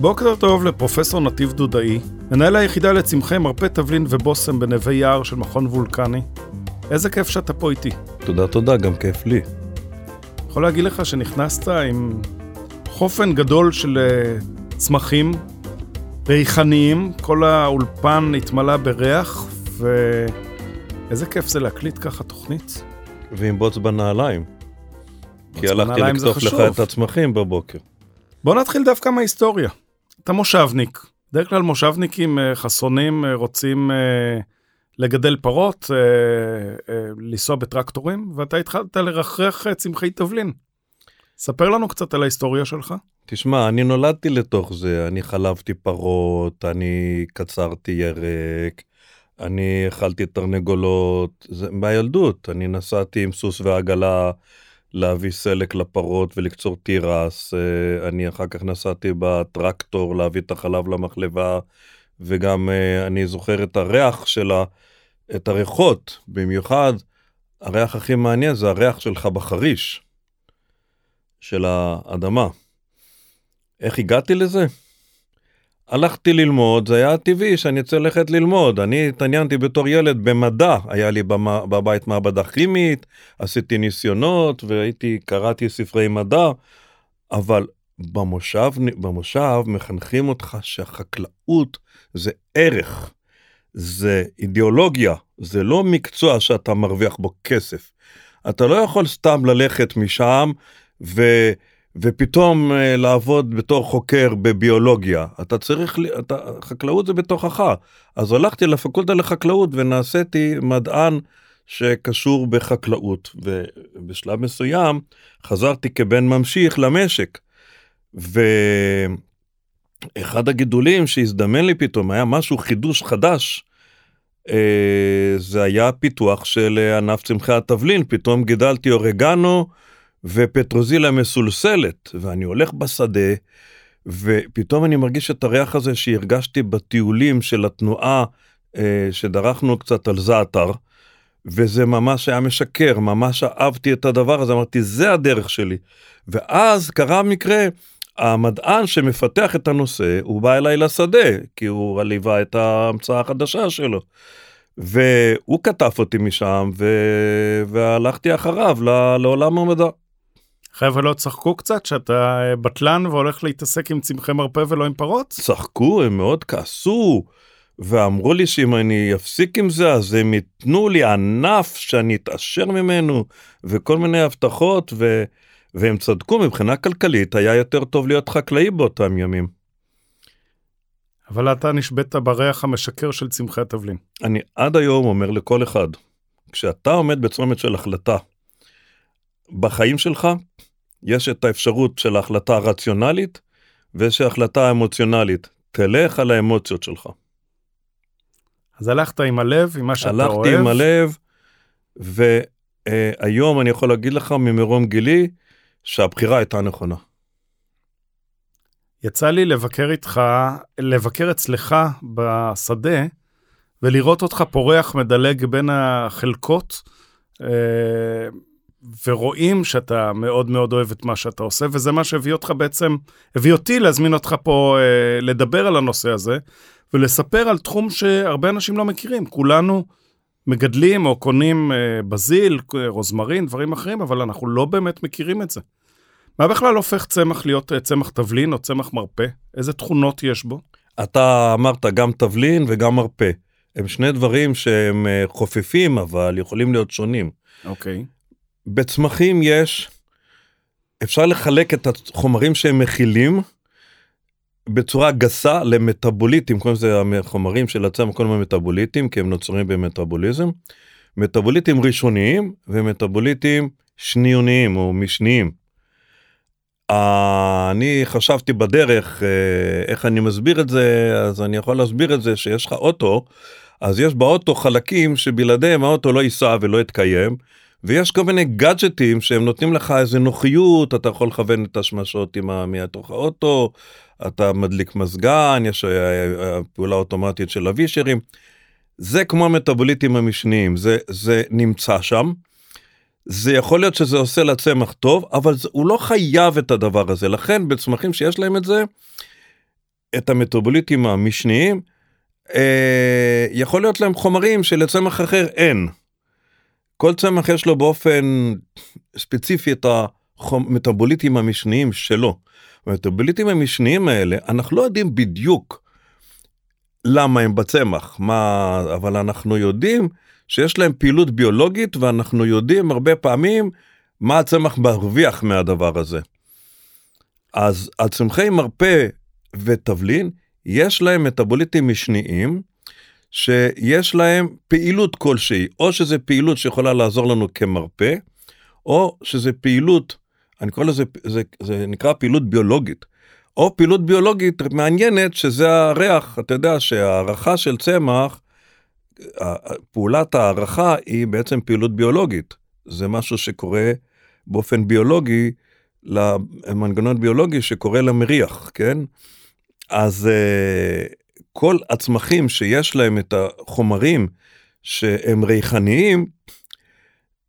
בוקר טוב לפרופסור נתיב דודאי, מנהל היחידה לצמחי מרפא תבלין ובושם בנווה יער של מכון וולקני. איזה כיף שאתה פה איתי. תודה, תודה, גם כיף לי. יכול להגיד לך שנכנסת עם חופן גדול של uh, צמחים ריחניים, כל האולפן התמלא בריח, ואיזה כיף זה להקליט ככה תוכנית. ועם בוץ בנעליים. כי הלכתי לקטוף לך את הצמחים בבוקר. בוא נתחיל דווקא מההיסטוריה. אתה מושבניק. בדרך כלל מושבניקים אה, חסונים אה, רוצים אה, לגדל פרות, לנסוע בטרקטורים, ואתה התחלת לרחרח צמחי תבלין. ספר לנו קצת על ההיסטוריה שלך. תשמע, אני נולדתי לתוך זה, אני חלבתי פרות, אני קצרתי ירק, אני אכלתי תרנגולות, זה מהילדות, אני נסעתי עם סוס ועגלה להביא סלק לפרות ולקצור תירס. אה, אני אחר כך נסעתי בטרקטור להביא את החלב למחלבה, וגם אה, אני זוכר את הריח של ה... את הריחות, במיוחד הריח הכי מעניין זה הריח שלך בחריש, של האדמה. איך הגעתי לזה? הלכתי ללמוד, זה היה טבעי שאני רוצה ללכת ללמוד. אני התעניינתי בתור ילד במדע, היה לי בבית מעבדה כימית, עשיתי ניסיונות והייתי, קראתי ספרי מדע, אבל במושב, במושב מחנכים אותך שהחקלאות זה ערך, זה אידיאולוגיה, זה לא מקצוע שאתה מרוויח בו כסף. אתה לא יכול סתם ללכת משם ו... ופתאום אה, לעבוד בתור חוקר בביולוגיה אתה צריך אתה, חקלאות זה בתוכך אז הלכתי לפקולטה לחקלאות ונעשיתי מדען שקשור בחקלאות ובשלב מסוים חזרתי כבן ממשיך למשק. ואחד הגידולים שהזדמן לי פתאום היה משהו חידוש חדש. אה, זה היה פיתוח של ענף צמחי התבלין פתאום גידלתי אורגנו. ופטרוזילה מסולסלת, ואני הולך בשדה, ופתאום אני מרגיש את הריח הזה שהרגשתי בטיולים של התנועה, אה, שדרכנו קצת על זעתר, וזה ממש היה משקר, ממש אהבתי את הדבר הזה, אמרתי, זה הדרך שלי. ואז קרה מקרה, המדען שמפתח את הנושא, הוא בא אליי לשדה, כי הוא ליווה את ההמצאה החדשה שלו. והוא כתב אותי משם, ו... והלכתי אחריו לעולם המדע. חבר'ה לא צחקו קצת שאתה אה, בטלן והולך להתעסק עם צמחי מרפא ולא עם פרות? צחקו, הם מאוד כעסו, ואמרו לי שאם אני אפסיק עם זה אז הם ייתנו לי ענף שאני אתעשר ממנו, וכל מיני הבטחות, ו... והם צדקו מבחינה כלכלית, היה יותר טוב להיות חקלאי באותם ימים. אבל אתה נשבית בריח המשקר של צמחי התבלין. אני עד היום אומר לכל אחד, כשאתה עומד בצומת של החלטה, בחיים שלך יש את האפשרות של ההחלטה הרציונלית ויש החלטה אמוציונלית. תלך על האמוציות שלך. אז הלכת עם הלב, עם מה שאתה הלכתי אוהב. הלכתי עם הלב, והיום אני יכול להגיד לך ממרום גילי שהבחירה הייתה נכונה. יצא לי לבקר איתך, לבקר אצלך בשדה, ולראות אותך פורח מדלג בין החלקות. אה, ורואים שאתה מאוד מאוד אוהב את מה שאתה עושה, וזה מה שהביא אותך בעצם, הביא אותי להזמין אותך פה אה, לדבר על הנושא הזה, ולספר על תחום שהרבה אנשים לא מכירים. כולנו מגדלים או קונים אה, בזיל, רוזמרין, דברים אחרים, אבל אנחנו לא באמת מכירים את זה. מה בכלל הופך צמח להיות אה, צמח תבלין או צמח מרפא? איזה תכונות יש בו? אתה אמרת גם תבלין וגם מרפא. הם שני דברים שהם אה, חופפים, אבל יכולים להיות שונים. אוקיי. Okay. בצמחים יש, אפשר לחלק את החומרים שהם מכילים בצורה גסה למטאבוליטים, קוראים לזה החומרים של הצמח, קוראים להם מטאבוליטים, כי הם נוצרים במטאבוליזם. מטאבוליטים ראשוניים ומטאבוליטים שניוניים או משניים. אני חשבתי בדרך אה, איך אני מסביר את זה, אז אני יכול להסביר את זה שיש לך אוטו, אז יש באוטו חלקים שבלעדיהם האוטו לא ייסע ולא יתקיים. ויש כל מיני גאדג'טים שהם נותנים לך איזה נוחיות, אתה יכול לכוון את השמשות עם מתוך האוטו, אתה מדליק מזגן, יש אה, אה, פעולה אוטומטית של הווישרים. זה כמו המטאבוליטים המשניים, זה, זה נמצא שם. זה יכול להיות שזה עושה לצמח טוב, אבל זה, הוא לא חייב את הדבר הזה. לכן בצמחים שיש להם את זה, את המטאבוליטים המשניים, אה, יכול להיות להם חומרים שלצמח אחר אין. כל צמח יש לו באופן ספציפי את המטאבוליטים המשניים שלו. המטאבוליטים המשניים האלה, אנחנו לא יודעים בדיוק למה הם בצמח, מה, אבל אנחנו יודעים שיש להם פעילות ביולוגית ואנחנו יודעים הרבה פעמים מה הצמח מרוויח מהדבר הזה. אז הצמחי מרפא ותבלין, יש להם מטאבוליטים משניים, שיש להם פעילות כלשהי, או שזה פעילות שיכולה לעזור לנו כמרפא, או שזה פעילות, אני קורא לזה, זה, זה נקרא פעילות ביולוגית. או פעילות ביולוגית מעניינת שזה הריח, אתה יודע שהערכה של צמח, פעולת הערכה היא בעצם פעילות ביולוגית. זה משהו שקורה באופן ביולוגי, למנגנון ביולוגי שקורה למריח, כן? אז uh, כל הצמחים שיש להם את החומרים שהם ריחניים,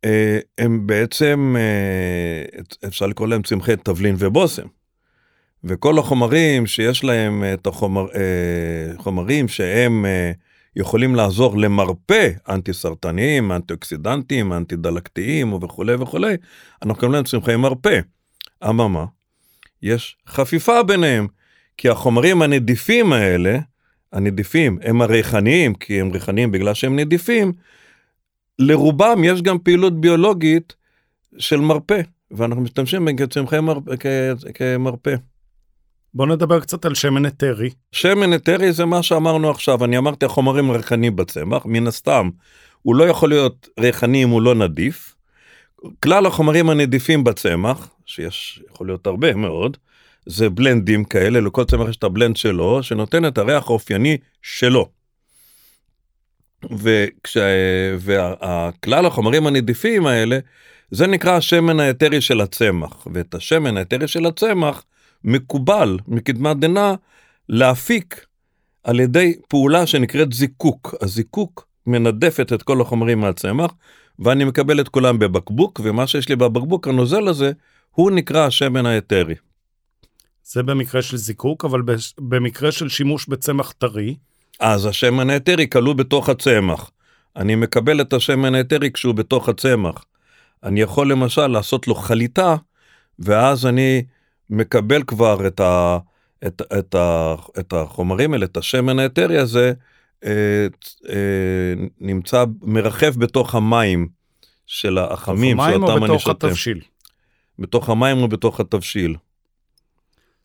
uh, הם בעצם, uh, אפשר לקרוא להם צמחי תבלין ובושם. וכל החומרים שיש להם את החומרים uh, שהם יכולים לעזור למרפא אנטי סרטניים, אנטי אוקסידנטיים, אנטי דלקתיים וכולי וכולי, אנחנו קוראים להם צמחי מרפא. אממה, יש חפיפה ביניהם. כי החומרים הנדיפים האלה, הנדיפים, הם הריחניים, כי הם ריחניים בגלל שהם נדיפים, לרובם יש גם פעילות ביולוגית של מרפא, ואנחנו משתמשים בהם כצמחי מרפא, כמרפא. בוא נדבר קצת על שמן אתרי. שמן אתרי זה מה שאמרנו עכשיו, אני אמרתי החומרים ריחניים בצמח, מן הסתם הוא לא יכול להיות ריחני אם הוא לא נדיף. כלל החומרים הנדיפים בצמח, שיש, יכול להיות הרבה מאוד, זה בלנדים כאלה, לכל צמח יש את הבלנד שלו, שנותן את הריח האופייני שלו. וכש... והכלל החומרים הנדיפים האלה, זה נקרא השמן האתרי של הצמח, ואת השמן האתרי של הצמח מקובל מקדמת דנא להפיק על ידי פעולה שנקראת זיקוק. הזיקוק מנדפת את כל החומרים מהצמח, ואני מקבל את כולם בבקבוק, ומה שיש לי בבקבוק, הנוזל הזה, הוא נקרא השמן האתרי. זה במקרה של זיקוק, אבל במקרה של שימוש בצמח טרי. אז השמן האתרי כלוא בתוך הצמח. אני מקבל את השמן האתרי כשהוא בתוך הצמח. אני יכול למשל לעשות לו חליטה, ואז אני מקבל כבר את, ה, את, את, ה, את החומרים האלה, את השמן האתרי הזה, את, אה, נמצא מרחב בתוך המים של החמים, שאותם אני שותה. בתוך המים או בתוך התבשיל? בתוך המים או בתוך התבשיל.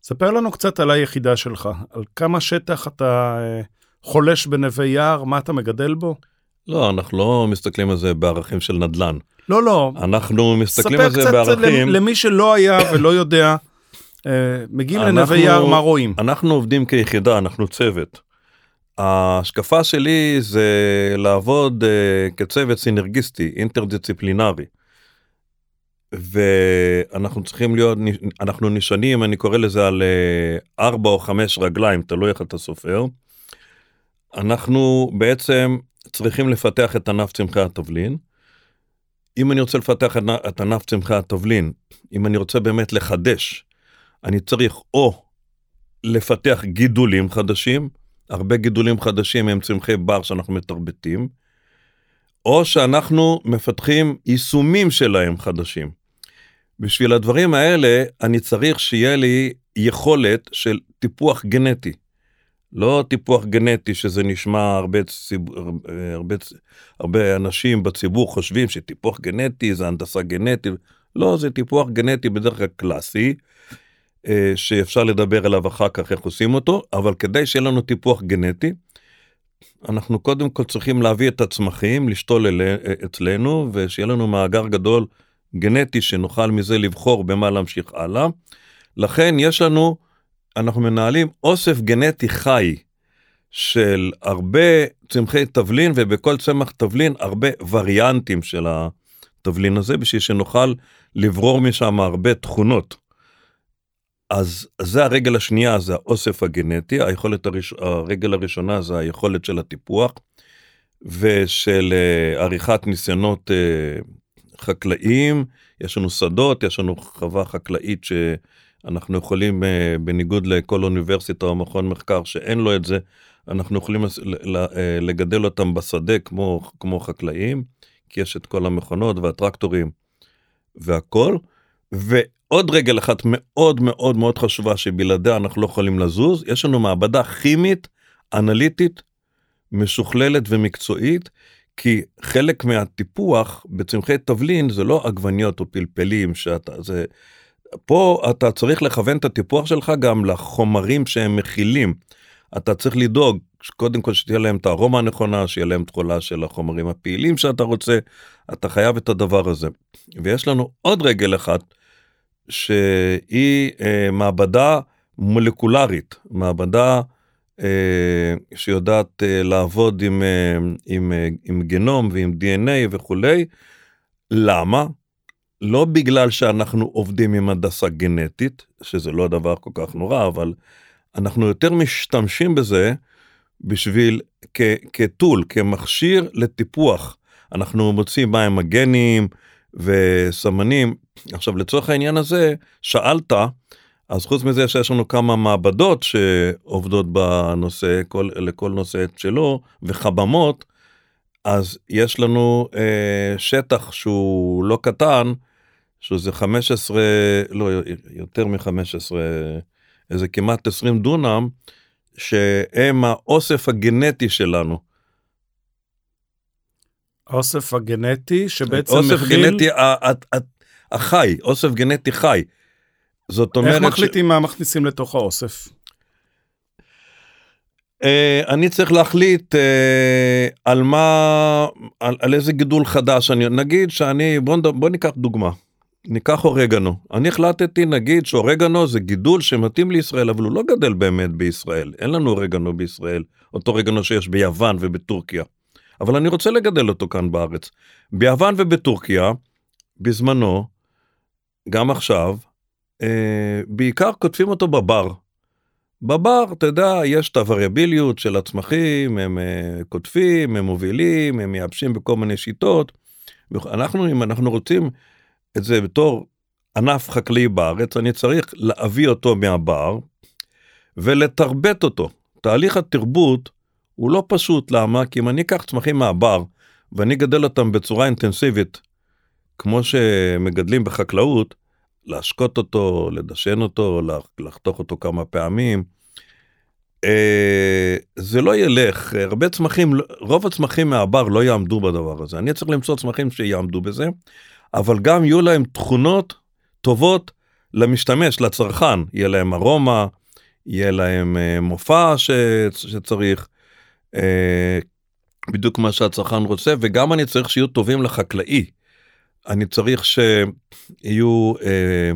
ספר לנו קצת על היחידה שלך, על כמה שטח אתה אה, חולש בנווה יער, מה אתה מגדל בו? לא, אנחנו לא מסתכלים על זה בערכים של נדל"ן. לא, לא. אנחנו מסתכלים על זה בערכים... ספר קצת למי שלא היה ולא יודע, אה, מגיעים לנווה יער, מה רואים? אנחנו עובדים כיחידה, אנחנו צוות. ההשקפה שלי זה לעבוד uh, כצוות סינרגיסטי, אינטרדיציפלינרי. ואנחנו צריכים להיות, אנחנו נשענים, אני קורא לזה על אה, ארבע או חמש רגליים, תלוי איך אתה סופר. אנחנו בעצם צריכים לפתח את ענף צמחי התבלין. אם אני רוצה לפתח את ענף צמחי התבלין, אם אני רוצה באמת לחדש, אני צריך או לפתח גידולים חדשים, הרבה גידולים חדשים הם צמחי בר שאנחנו מתרבטים, או שאנחנו מפתחים יישומים שלהם חדשים. בשביל הדברים האלה אני צריך שיהיה לי יכולת של טיפוח גנטי. לא טיפוח גנטי שזה נשמע הרבה, ציב... הרבה, הרבה אנשים בציבור חושבים שטיפוח גנטי זה הנדסה גנטית. לא, זה טיפוח גנטי בדרך כלל קלאסי, אה, שאפשר לדבר עליו אחר כך איך עושים אותו, אבל כדי שיהיה לנו טיפוח גנטי, אנחנו קודם כל צריכים להביא את הצמחים, לשתול אל... אצלנו, ושיהיה לנו מאגר גדול גנטי שנוכל מזה לבחור במה להמשיך הלאה. לכן יש לנו, אנחנו מנהלים אוסף גנטי חי של הרבה צמחי תבלין ובכל צמח תבלין הרבה וריאנטים של התבלין הזה בשביל שנוכל לברור משם הרבה תכונות. אז זה הרגל השנייה, זה האוסף הגנטי, היכולת הראש... הרגל הראשונה זה היכולת של הטיפוח. ושל אה, עריכת ניסיונות אה, חקלאיים, יש לנו שדות, יש לנו חווה חקלאית שאנחנו יכולים, אה, בניגוד לכל אוניברסיטה או מכון מחקר שאין לו את זה, אנחנו יכולים לגדל אותם בשדה כמו, כמו חקלאים, כי יש את כל המכונות והטרקטורים והכל. ועוד רגל אחת מאוד מאוד מאוד חשובה שבלעדיה אנחנו לא יכולים לזוז, יש לנו מעבדה כימית, אנליטית, משוכללת ומקצועית, כי חלק מהטיפוח בצמחי תבלין זה לא עגבניות או פלפלים שאתה זה פה אתה צריך לכוון את הטיפוח שלך גם לחומרים שהם מכילים. אתה צריך לדאוג קודם כל שתהיה להם את הארומה הנכונה שיהיה להם תכולה של החומרים הפעילים שאתה רוצה אתה חייב את הדבר הזה. ויש לנו עוד רגל אחת שהיא אה, מעבדה מולקולרית מעבדה שיודעת אה, לעבוד עם, אה, עם, עם גנום ועם dna וכולי. למה? לא בגלל שאנחנו עובדים עם הנדסה גנטית שזה לא דבר כל כך נורא אבל אנחנו יותר משתמשים בזה בשביל כטול כמכשיר לטיפוח אנחנו מוצאים מהם הגנים וסמנים עכשיו לצורך העניין הזה שאלת אז חוץ מזה שיש לנו כמה מעבדות שעובדות בנושא, כל, לכל נושא את שלו, וחבמות, אז יש לנו אה, שטח שהוא לא קטן, שזה 15, לא, יותר מ-15, איזה כמעט 20 דונם, שהם האוסף הגנטי שלנו. האוסף הגנטי שבעצם אוסף מכיל... אוסף גנטי החי, אוסף גנטי חי. זאת אומרת... איך מחליטים ש... מה מכניסים לתוך האוסף? Uh, אני צריך להחליט uh, על מה, על, על איזה גידול חדש אני, נגיד שאני, בוא, בוא ניקח דוגמה, ניקח אורגנו, אני החלטתי נגיד שאורגנו זה גידול שמתאים לישראל אבל הוא לא גדל באמת בישראל, אין לנו אורגנו בישראל, אותו אורגנו שיש ביוון ובטורקיה, אבל אני רוצה לגדל אותו כאן בארץ. ביוון ובטורקיה, בזמנו, גם עכשיו, בעיקר כותבים אותו בבר. בבר, אתה יודע, יש את הווריאביליות של הצמחים, הם אה, כותבים, הם מובילים, הם מייבשים בכל מיני שיטות. אנחנו, אם אנחנו רוצים את זה בתור ענף חקלאי בארץ, אני צריך להביא אותו מהבר ולתרבט אותו. תהליך התרבות הוא לא פשוט, למה? כי אם אני אקח צמחים מהבר ואני אגדל אותם בצורה אינטנסיבית, כמו שמגדלים בחקלאות, להשקות אותו, לדשן אותו, לחתוך אותו כמה פעמים. אה, זה לא ילך, הרבה צמחים, רוב הצמחים מהבר לא יעמדו בדבר הזה. אני צריך למצוא צמחים שיעמדו בזה, אבל גם יהיו להם תכונות טובות למשתמש, לצרכן. יהיה להם ארומה, יהיה להם אה, מופע ש... שצריך, אה, בדיוק מה שהצרכן רוצה, וגם אני צריך שיהיו טובים לחקלאי. אני צריך שיהיו, אה,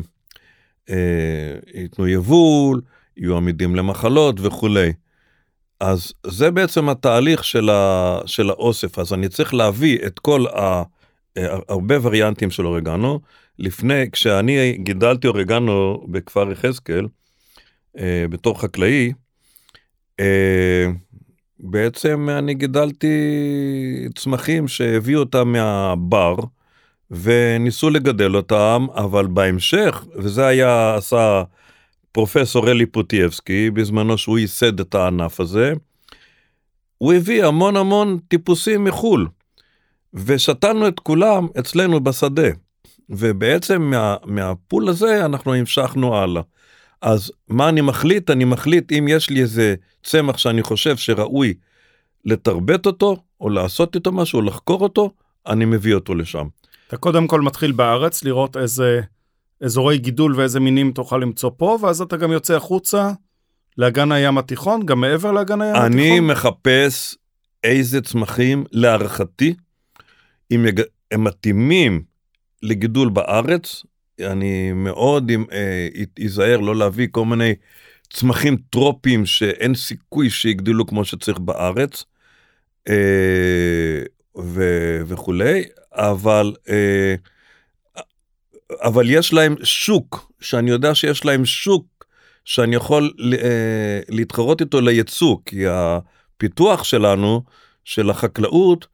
אה, ייתנו יבול, יהיו עמידים למחלות וכולי. אז זה בעצם התהליך של, ה, של האוסף, אז אני צריך להביא את כל ה... אה, הרבה וריאנטים של אורגנו. לפני, כשאני גידלתי אורגנו בכפר יחזקאל, אה, בתור חקלאי, אה, בעצם אני גידלתי צמחים שהביאו אותם מהבר, וניסו לגדל אותם, אבל בהמשך, וזה היה, עשה פרופסור אלי פוטייבסקי, בזמנו שהוא ייסד את הענף הזה, הוא הביא המון המון טיפוסים מחו"ל, ושתלנו את כולם אצלנו בשדה, ובעצם מה, מהפול הזה אנחנו המשכנו הלאה. אז מה אני מחליט? אני מחליט אם יש לי איזה צמח שאני חושב שראוי לתרבט אותו, או לעשות איתו משהו, או לחקור אותו, אני מביא אותו לשם. אתה קודם כל מתחיל בארץ לראות איזה אזורי גידול ואיזה מינים תוכל למצוא פה, ואז אתה גם יוצא החוצה לאגן הים התיכון, גם מעבר לאגן הים אני התיכון. אני מחפש איזה צמחים להערכתי, אם יג... הם מתאימים לגידול בארץ, אני מאוד אה, אזהר לא להביא כל מיני צמחים טרופיים שאין סיכוי שיגדלו כמו שצריך בארץ. ו- וכולי, אבל, אה, אבל יש להם שוק, שאני יודע שיש להם שוק שאני יכול אה, להתחרות איתו לייצוא, כי הפיתוח שלנו, של החקלאות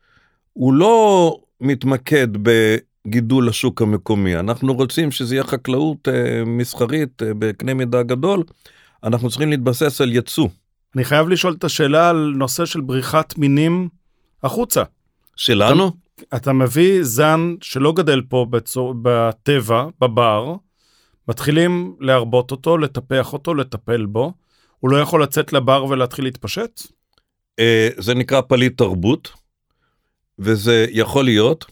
הוא לא מתמקד בגידול השוק המקומי, אנחנו רוצים שזה יהיה חקלאות אה, מסחרית אה, בקנה מידה גדול, אנחנו צריכים להתבסס על יצוא. אני חייב לשאול את השאלה על נושא של בריחת מינים החוצה. שלנו? אתה, אתה מביא זן שלא גדל פה בצור, בטבע, בבר, מתחילים להרבות אותו, לטפח אותו, לטפל בו. הוא לא יכול לצאת לבר ולהתחיל להתפשט? אה, זה נקרא פליט תרבות, וזה יכול להיות.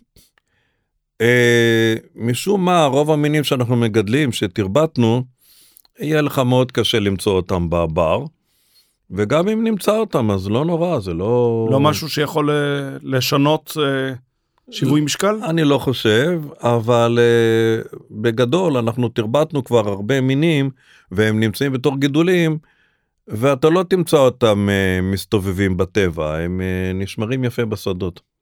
אה, משום מה, רוב המינים שאנחנו מגדלים, שתרבטנו, יהיה לך מאוד קשה למצוא אותם בבר. וגם אם נמצא אותם אז לא נורא זה לא לא משהו שיכול אה, לשנות אה, שיווי משקל אני לא חושב אבל uh, בגדול אנחנו תרבטנו כבר הרבה מינים והם נמצאים בתור גידולים ואתה לא תמצא אותם uh, מסתובבים בטבע הם uh, נשמרים יפה בשדות.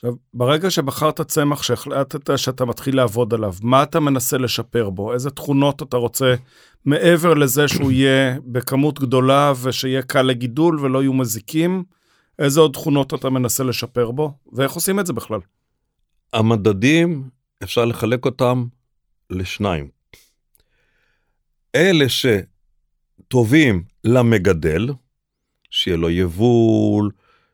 עכשיו, ברגע שבחרת צמח שהחלטת שאתה מתחיל לעבוד עליו, מה אתה מנסה לשפר בו? איזה תכונות אתה רוצה, מעבר לזה שהוא יהיה בכמות גדולה ושיהיה קל לגידול ולא יהיו מזיקים, איזה עוד תכונות אתה מנסה לשפר בו? ואיך עושים את זה בכלל? המדדים, אפשר לחלק אותם לשניים. אלה שטובים למגדל, שיהיה לו יבול,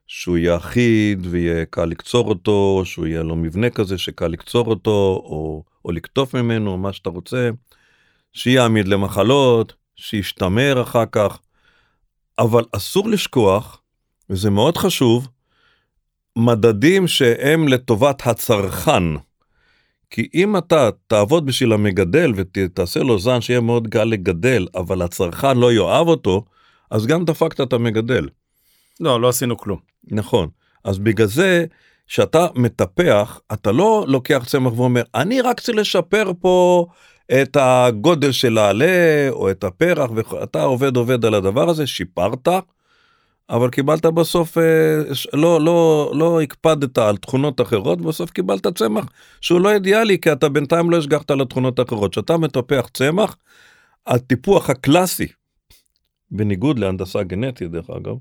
שהוא יהיה אחיד ויהיה קל לקצור אותו, שהוא יהיה לו מבנה כזה שקל לקצור אותו, או, או לקטוף ממנו, מה שאתה רוצה, שיהיה עמיד למחלות, שישתמר אחר כך. אבל אסור לשכוח, וזה מאוד חשוב, מדדים שהם לטובת הצרכן. כי אם אתה תעבוד בשביל המגדל ותעשה לו זן שיהיה מאוד קל לגדל, אבל הצרכן לא יאהב אותו, אז גם דפקת את המגדל. לא, לא עשינו כלום. נכון. אז בגלל זה, שאתה מטפח, אתה לא לוקח צמח ואומר, אני רק צריך לשפר פה את הגודל של העלה או את הפרח, ואתה עובד עובד על הדבר הזה, שיפרת, אבל קיבלת בסוף, אה, לא, לא, לא הקפדת על תכונות אחרות, בסוף קיבלת צמח שהוא לא אידיאלי, כי אתה בינתיים לא השגחת על התכונות האחרות. כשאתה מטפח צמח, הטיפוח הקלאסי, בניגוד להנדסה גנטית דרך אגב,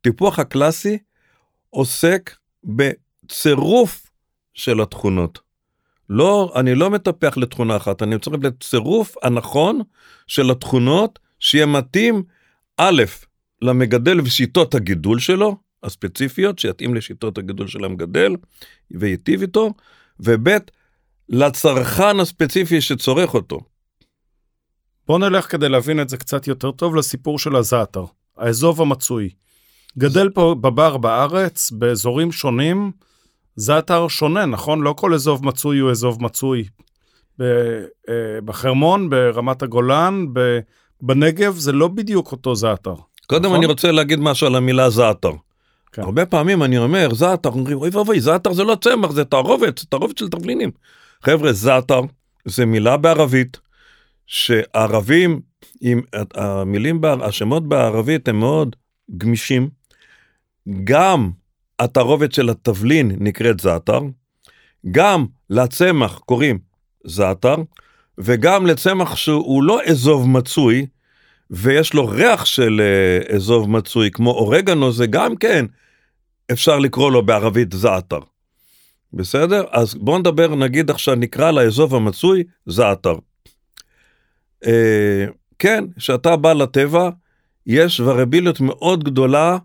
טיפוח הקלאסי עוסק בצירוף של התכונות. לא, אני לא מטפח לתכונה אחת, אני צריך לצירוף הנכון של התכונות שיהיה מתאים א', למגדל ושיטות הגידול שלו, הספציפיות, שיתאים לשיטות הגידול של המגדל וייטיב איתו, וב', לצרכן הספציפי שצורך אותו. בוא נלך כדי להבין את זה קצת יותר טוב לסיפור של הזעתר, האזוב המצוי. גדל פה בבר בארץ, באזורים שונים, זה אתר שונה, נכון? לא כל אזוב מצוי הוא אזוב מצוי. אה, בחרמון, ברמת הגולן, בנגב, זה לא בדיוק אותו זעתר. קודם נכון? אני רוצה להגיד משהו על המילה זעתר. כן. הרבה פעמים אני אומר זעתר, אומרים אוי ואבוי, זעתר זה לא צמח, זה תערובת, זה תערובת של תבלינים. חבר'ה, זעתר זה מילה בערבית, שערבים, עם המילים, השמות בערבית הם מאוד גמישים. גם התערובת של התבלין נקראת זעתר, גם לצמח קוראים זעתר, וגם לצמח שהוא לא אזוב מצוי, ויש לו ריח של אה, אזוב מצוי, כמו אורגנו, זה גם כן, אפשר לקרוא לו בערבית זעתר. בסדר? אז בואו נדבר, נגיד עכשיו נקרא לאזוב המצוי זעתר. אה, כן, כשאתה בא לטבע, יש וריביליות מאוד גדולה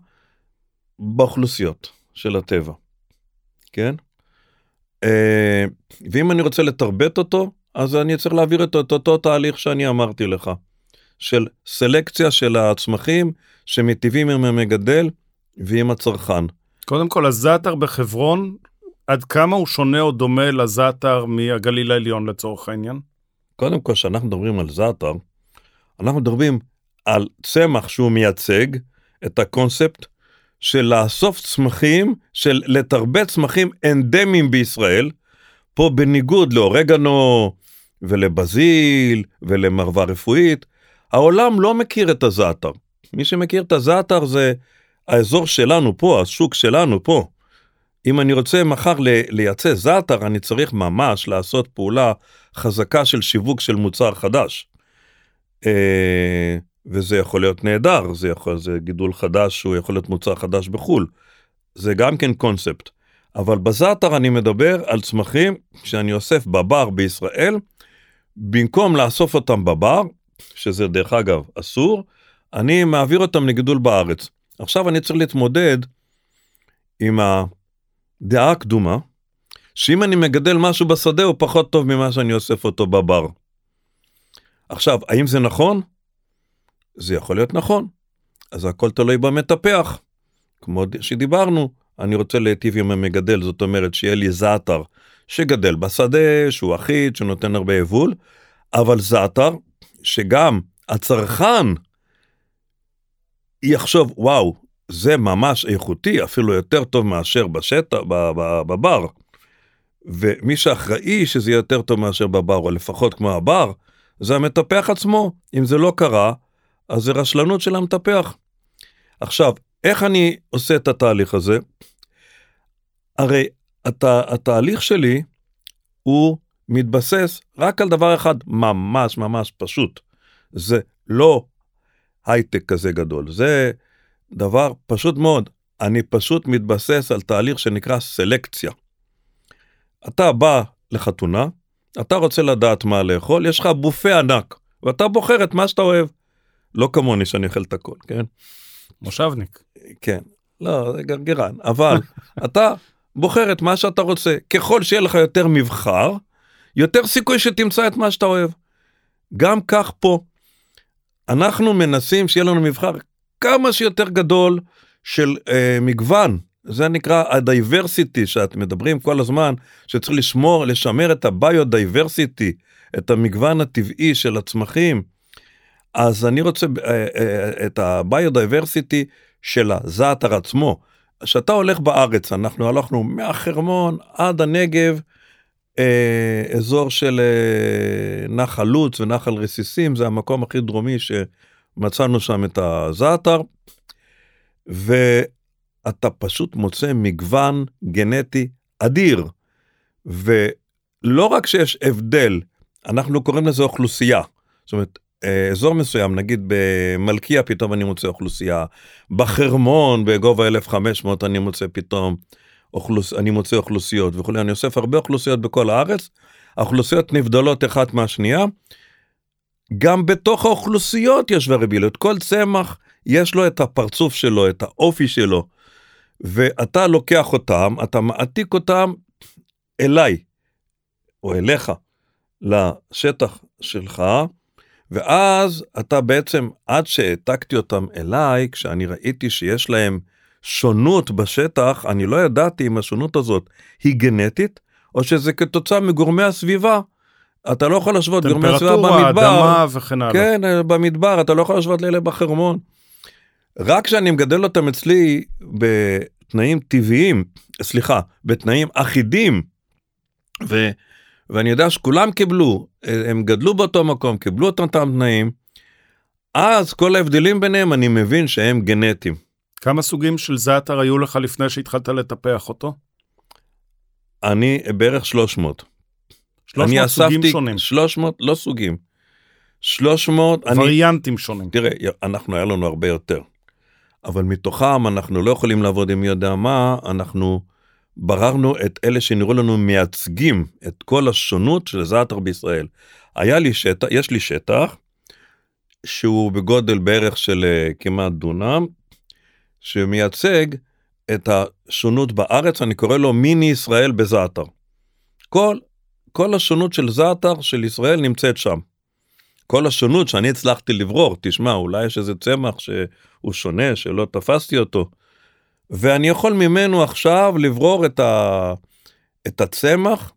באוכלוסיות של הטבע, כן? אה, ואם אני רוצה לתרבט אותו, אז אני צריך להעביר את אותו תהליך שאני אמרתי לך, של סלקציה של הצמחים שמיטיבים עם המגדל ועם הצרכן. קודם כל, הזעתר בחברון, עד כמה הוא שונה או דומה לזעתר מהגליל העליון לצורך העניין? קודם כל, כשאנחנו מדברים על זעתר, אנחנו מדברים על צמח שהוא מייצג את הקונספט של לאסוף צמחים, של לתרבט צמחים אנדמיים בישראל, פה בניגוד לאורגנו ולבזיל ולמרווה רפואית, העולם לא מכיר את הזעתר. מי שמכיר את הזעתר זה האזור שלנו פה, השוק שלנו פה. אם אני רוצה מחר לייצא זעתר, אני צריך ממש לעשות פעולה חזקה של שיווק של מוצר חדש. וזה יכול להיות נהדר, זה יכול, זה גידול חדש, שהוא יכול להיות מוצר חדש בחו"ל. זה גם כן קונספט. אבל בזאטר אני מדבר על צמחים שאני אוסף בבר בישראל, במקום לאסוף אותם בבר, שזה דרך אגב אסור, אני מעביר אותם לגידול בארץ. עכשיו אני צריך להתמודד עם הדעה הקדומה, שאם אני מגדל משהו בשדה הוא פחות טוב ממה שאני אוסף אותו בבר. עכשיו, האם זה נכון? זה יכול להיות נכון. אז הכל תלוי במטפח. כמו שדיברנו, אני רוצה להיטיב עם המגדל, זאת אומרת שיהיה לי זעתר שגדל בשדה, שהוא אחיד, שנותן הרבה יבול, אבל זעתר שגם הצרכן יחשוב, וואו, זה ממש איכותי, אפילו יותר טוב מאשר בשטח, בבר. ומי שאחראי שזה יהיה יותר טוב מאשר בבר, או לפחות כמו הבר, זה המטפח עצמו. אם זה לא קרה, אז זה רשלנות של המטפח. עכשיו, איך אני עושה את התהליך הזה? הרי הת, התהליך שלי הוא מתבסס רק על דבר אחד ממש ממש פשוט. זה לא הייטק כזה גדול, זה דבר פשוט מאוד. אני פשוט מתבסס על תהליך שנקרא סלקציה. אתה בא לחתונה, אתה רוצה לדעת מה לאכול, יש לך בופה ענק, ואתה בוחר את מה שאתה אוהב. לא כמוני שאני אוכל את הכל, כן? מושבניק. כן, לא, זה גרגרן, אבל אתה בוחר את מה שאתה רוצה. ככל שיהיה לך יותר מבחר, יותר סיכוי שתמצא את מה שאתה אוהב. גם כך פה. אנחנו מנסים שיהיה לנו מבחר כמה שיותר גדול של אה, מגוון. זה נקרא ה diversity שאת מדברים כל הזמן, שצריך לשמור, לשמר את ה biodiversity, את המגוון הטבעי של הצמחים. אז אני רוצה אה, אה, את ה biodiversity של הזעתר עצמו. כשאתה הולך בארץ, אנחנו הלכנו מהחרמון עד הנגב, אה, אזור של אה, נחל לוץ ונחל רסיסים, זה המקום הכי דרומי שמצאנו שם את הזעתר. ואתה פשוט מוצא מגוון גנטי אדיר. ולא רק שיש הבדל, אנחנו קוראים לזה אוכלוסייה. זאת אומרת, אה, אזור מסוים, נגיד במלכיה פתאום אני מוצא אוכלוסייה, בחרמון בגובה 1500 אני מוצא פתאום, אוכלוס... אני מוצא אוכלוסיות וכולי, אני אוסף הרבה אוכלוסיות בכל הארץ, האוכלוסיות נבדלות אחת מהשנייה, גם בתוך האוכלוסיות יש וריביליות, כל צמח יש לו את הפרצוף שלו, את האופי שלו, ואתה לוקח אותם, אתה מעתיק אותם אליי, או אליך, לשטח שלך, ואז אתה בעצם, עד שהעתקתי אותם אליי, כשאני ראיתי שיש להם שונות בשטח, אני לא ידעתי אם השונות הזאת היא גנטית, או שזה כתוצאה מגורמי הסביבה. אתה לא יכול להשוות גורמי הסביבה במדבר. טמפרטורה, אדמה וכן הלאה. כן, במדבר, אתה לא יכול להשוות לאלה בחרמון. רק כשאני מגדל אותם אצלי בתנאים טבעיים, סליחה, בתנאים אחידים, ו... ואני יודע שכולם קיבלו, הם גדלו באותו מקום, קיבלו אותם תנאים, אז כל ההבדלים ביניהם אני מבין שהם גנטיים. כמה סוגים של זעתר היו לך לפני שהתחלת לטפח אותו? אני בערך 300. 300 סוגים שונים. 300, לא סוגים. 300, וריאנטים אני, שונים. תראה, אנחנו היה לנו הרבה יותר. אבל מתוכם אנחנו לא יכולים לעבוד עם מי יודע מה, אנחנו בררנו את אלה שנראו לנו מייצגים את כל השונות של זעתר בישראל. היה לי שטח, יש לי שטח, שהוא בגודל בערך של uh, כמעט דונם, שמייצג את השונות בארץ, אני קורא לו מיני ישראל בזעתר. כל, כל השונות של זעתר של ישראל נמצאת שם. כל השונות שאני הצלחתי לברור, תשמע, אולי יש איזה צמח שהוא שונה, שלא תפסתי אותו, ואני יכול ממנו עכשיו לברור את, ה, את הצמח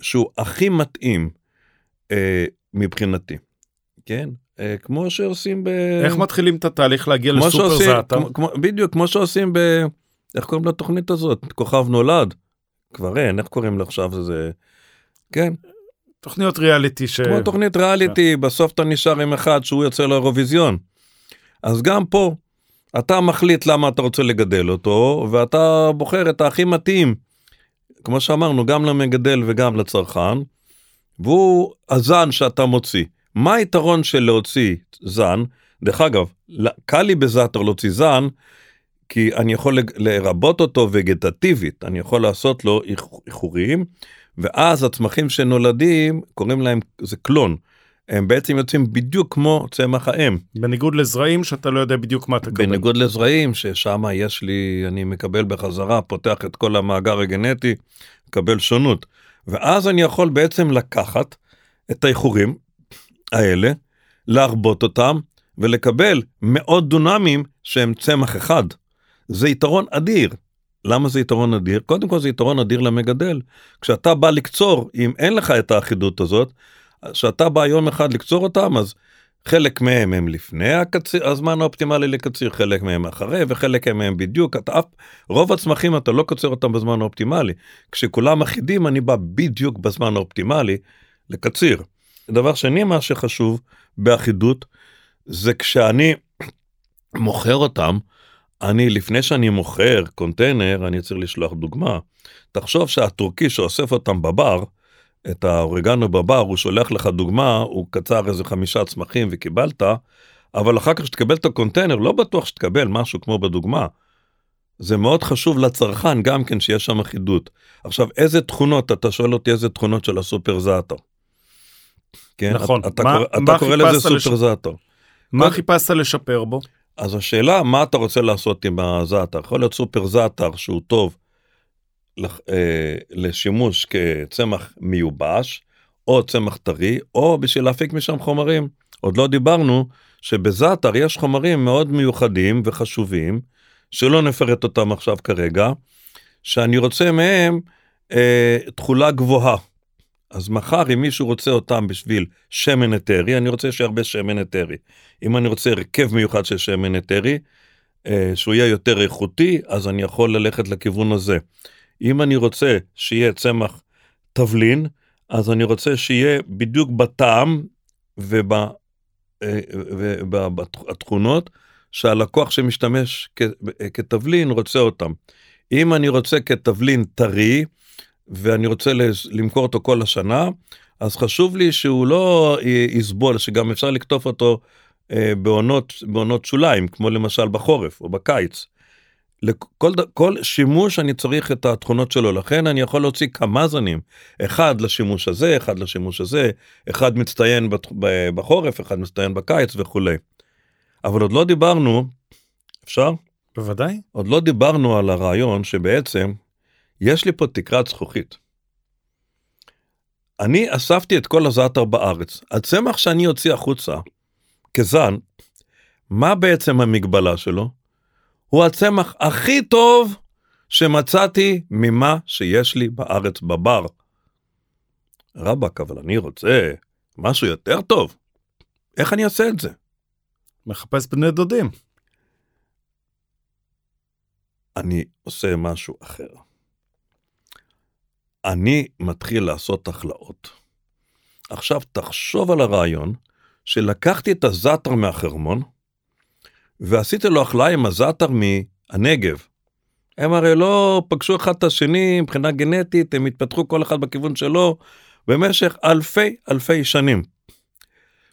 שהוא הכי מתאים אה, מבחינתי, כן? אה, כמו שעושים ב... איך מתחילים את התהליך להגיע לסופר זאטה? בדיוק, כמו שעושים ב... איך קוראים לתוכנית הזאת? כוכב נולד. כבר אין, איך קוראים לה עכשיו זה... כן. תוכניות ריאליטי ש... כמו תוכנית ריאליטי, כן. בסוף אתה נשאר עם אחד שהוא יוצא לאירוויזיון. אז גם פה, אתה מחליט למה אתה רוצה לגדל אותו, ואתה בוחר את הכי מתאים, כמו שאמרנו, גם למגדל וגם לצרכן, והוא הזן שאתה מוציא. מה היתרון של להוציא זן? דרך אגב, קל לי בזאטר להוציא זן, כי אני יכול לרבות אותו וגטטיבית, אני יכול לעשות לו איח- איחורים, ואז הצמחים שנולדים, קוראים להם, זה קלון. הם בעצם יוצאים בדיוק כמו צמח האם. בניגוד לזרעים שאתה לא יודע בדיוק מה תקבל. בניגוד לזרעים, ששם יש לי, אני מקבל בחזרה, פותח את כל המאגר הגנטי, מקבל שונות. ואז אני יכול בעצם לקחת את האיחורים האלה, להרבות אותם, ולקבל מאות דונמים שהם צמח אחד. זה יתרון אדיר. למה זה יתרון אדיר? קודם כל זה יתרון אדיר למגדל. כשאתה בא לקצור, אם אין לך את האחידות הזאת, כשאתה בא יום אחד לקצור אותם, אז חלק מהם הם לפני הקציר, הזמן האופטימלי לקציר, חלק מהם אחרי וחלק מהם בדיוק. אתה אף, רוב הצמחים אתה לא קוצר אותם בזמן האופטימלי. כשכולם אחידים אני בא בדיוק בזמן האופטימלי לקציר. דבר שני מה שחשוב באחידות זה כשאני מוכר אותם, אני לפני שאני מוכר קונטיינר אני צריך לשלוח דוגמה. תחשוב שהטורקי שאוסף אותם בבר, את האורגנו בבר, הוא שולח לך דוגמה, הוא קצר איזה חמישה צמחים וקיבלת, אבל אחר כך שתקבל את הקונטיינר לא בטוח שתקבל משהו כמו בדוגמה. זה מאוד חשוב לצרכן גם כן שיש שם אחידות. עכשיו איזה תכונות, אתה שואל אותי איזה תכונות של הסופר זאטר. כן, נכון. אתה, מה- אתה מה קורא לזה לש- סופר זאטר. מה קודם- חיפשת לשפר בו? אז השאלה מה אתה רוצה לעשות עם הזאטר יכול להיות סופר זאטר שהוא טוב לשימוש כצמח מיובש או צמח טרי או בשביל להפיק משם חומרים עוד לא דיברנו שבזאטר יש חומרים מאוד מיוחדים וחשובים שלא נפרט אותם עכשיו כרגע שאני רוצה מהם אה, תכולה גבוהה. אז מחר אם מישהו רוצה אותם בשביל שמן אתרי אני רוצה שהרבה שמן אתרי. אם אני רוצה הרכב מיוחד של שמן אתרי, אה, שהוא יהיה יותר איכותי, אז אני יכול ללכת לכיוון הזה. אם אני רוצה שיהיה צמח תבלין, אז אני רוצה שיהיה בדיוק בטעם ובתכונות שהלקוח שמשתמש כתבלין רוצה אותם. אם אני רוצה כתבלין טרי, ואני רוצה למכור אותו כל השנה, אז חשוב לי שהוא לא יסבול, שגם אפשר לקטוף אותו אה, בעונות, בעונות שוליים, כמו למשל בחורף או בקיץ. לכל כל שימוש אני צריך את התכונות שלו, לכן אני יכול להוציא כמה זנים, אחד לשימוש הזה, אחד לשימוש הזה, אחד מצטיין בחורף, אחד מצטיין בקיץ וכולי. אבל עוד לא דיברנו, אפשר? בוודאי. עוד לא דיברנו על הרעיון שבעצם יש לי פה תקרת זכוכית. אני אספתי את כל הזעתר בארץ. הצמח שאני אוציא החוצה כזן, מה בעצם המגבלה שלו? הוא הצמח הכי טוב שמצאתי ממה שיש לי בארץ בבר. רבאק, אבל אני רוצה משהו יותר טוב. איך אני אעשה את זה? מחפש בני דודים. אני עושה משהו אחר. אני מתחיל לעשות הכלאות. עכשיו תחשוב על הרעיון שלקחתי את הזעתר מהחרמון ועשיתי לו הכלאה עם הזעתר מהנגב. הם הרי לא פגשו אחד את השני מבחינה גנטית, הם התפתחו כל אחד בכיוון שלו במשך אלפי אלפי שנים.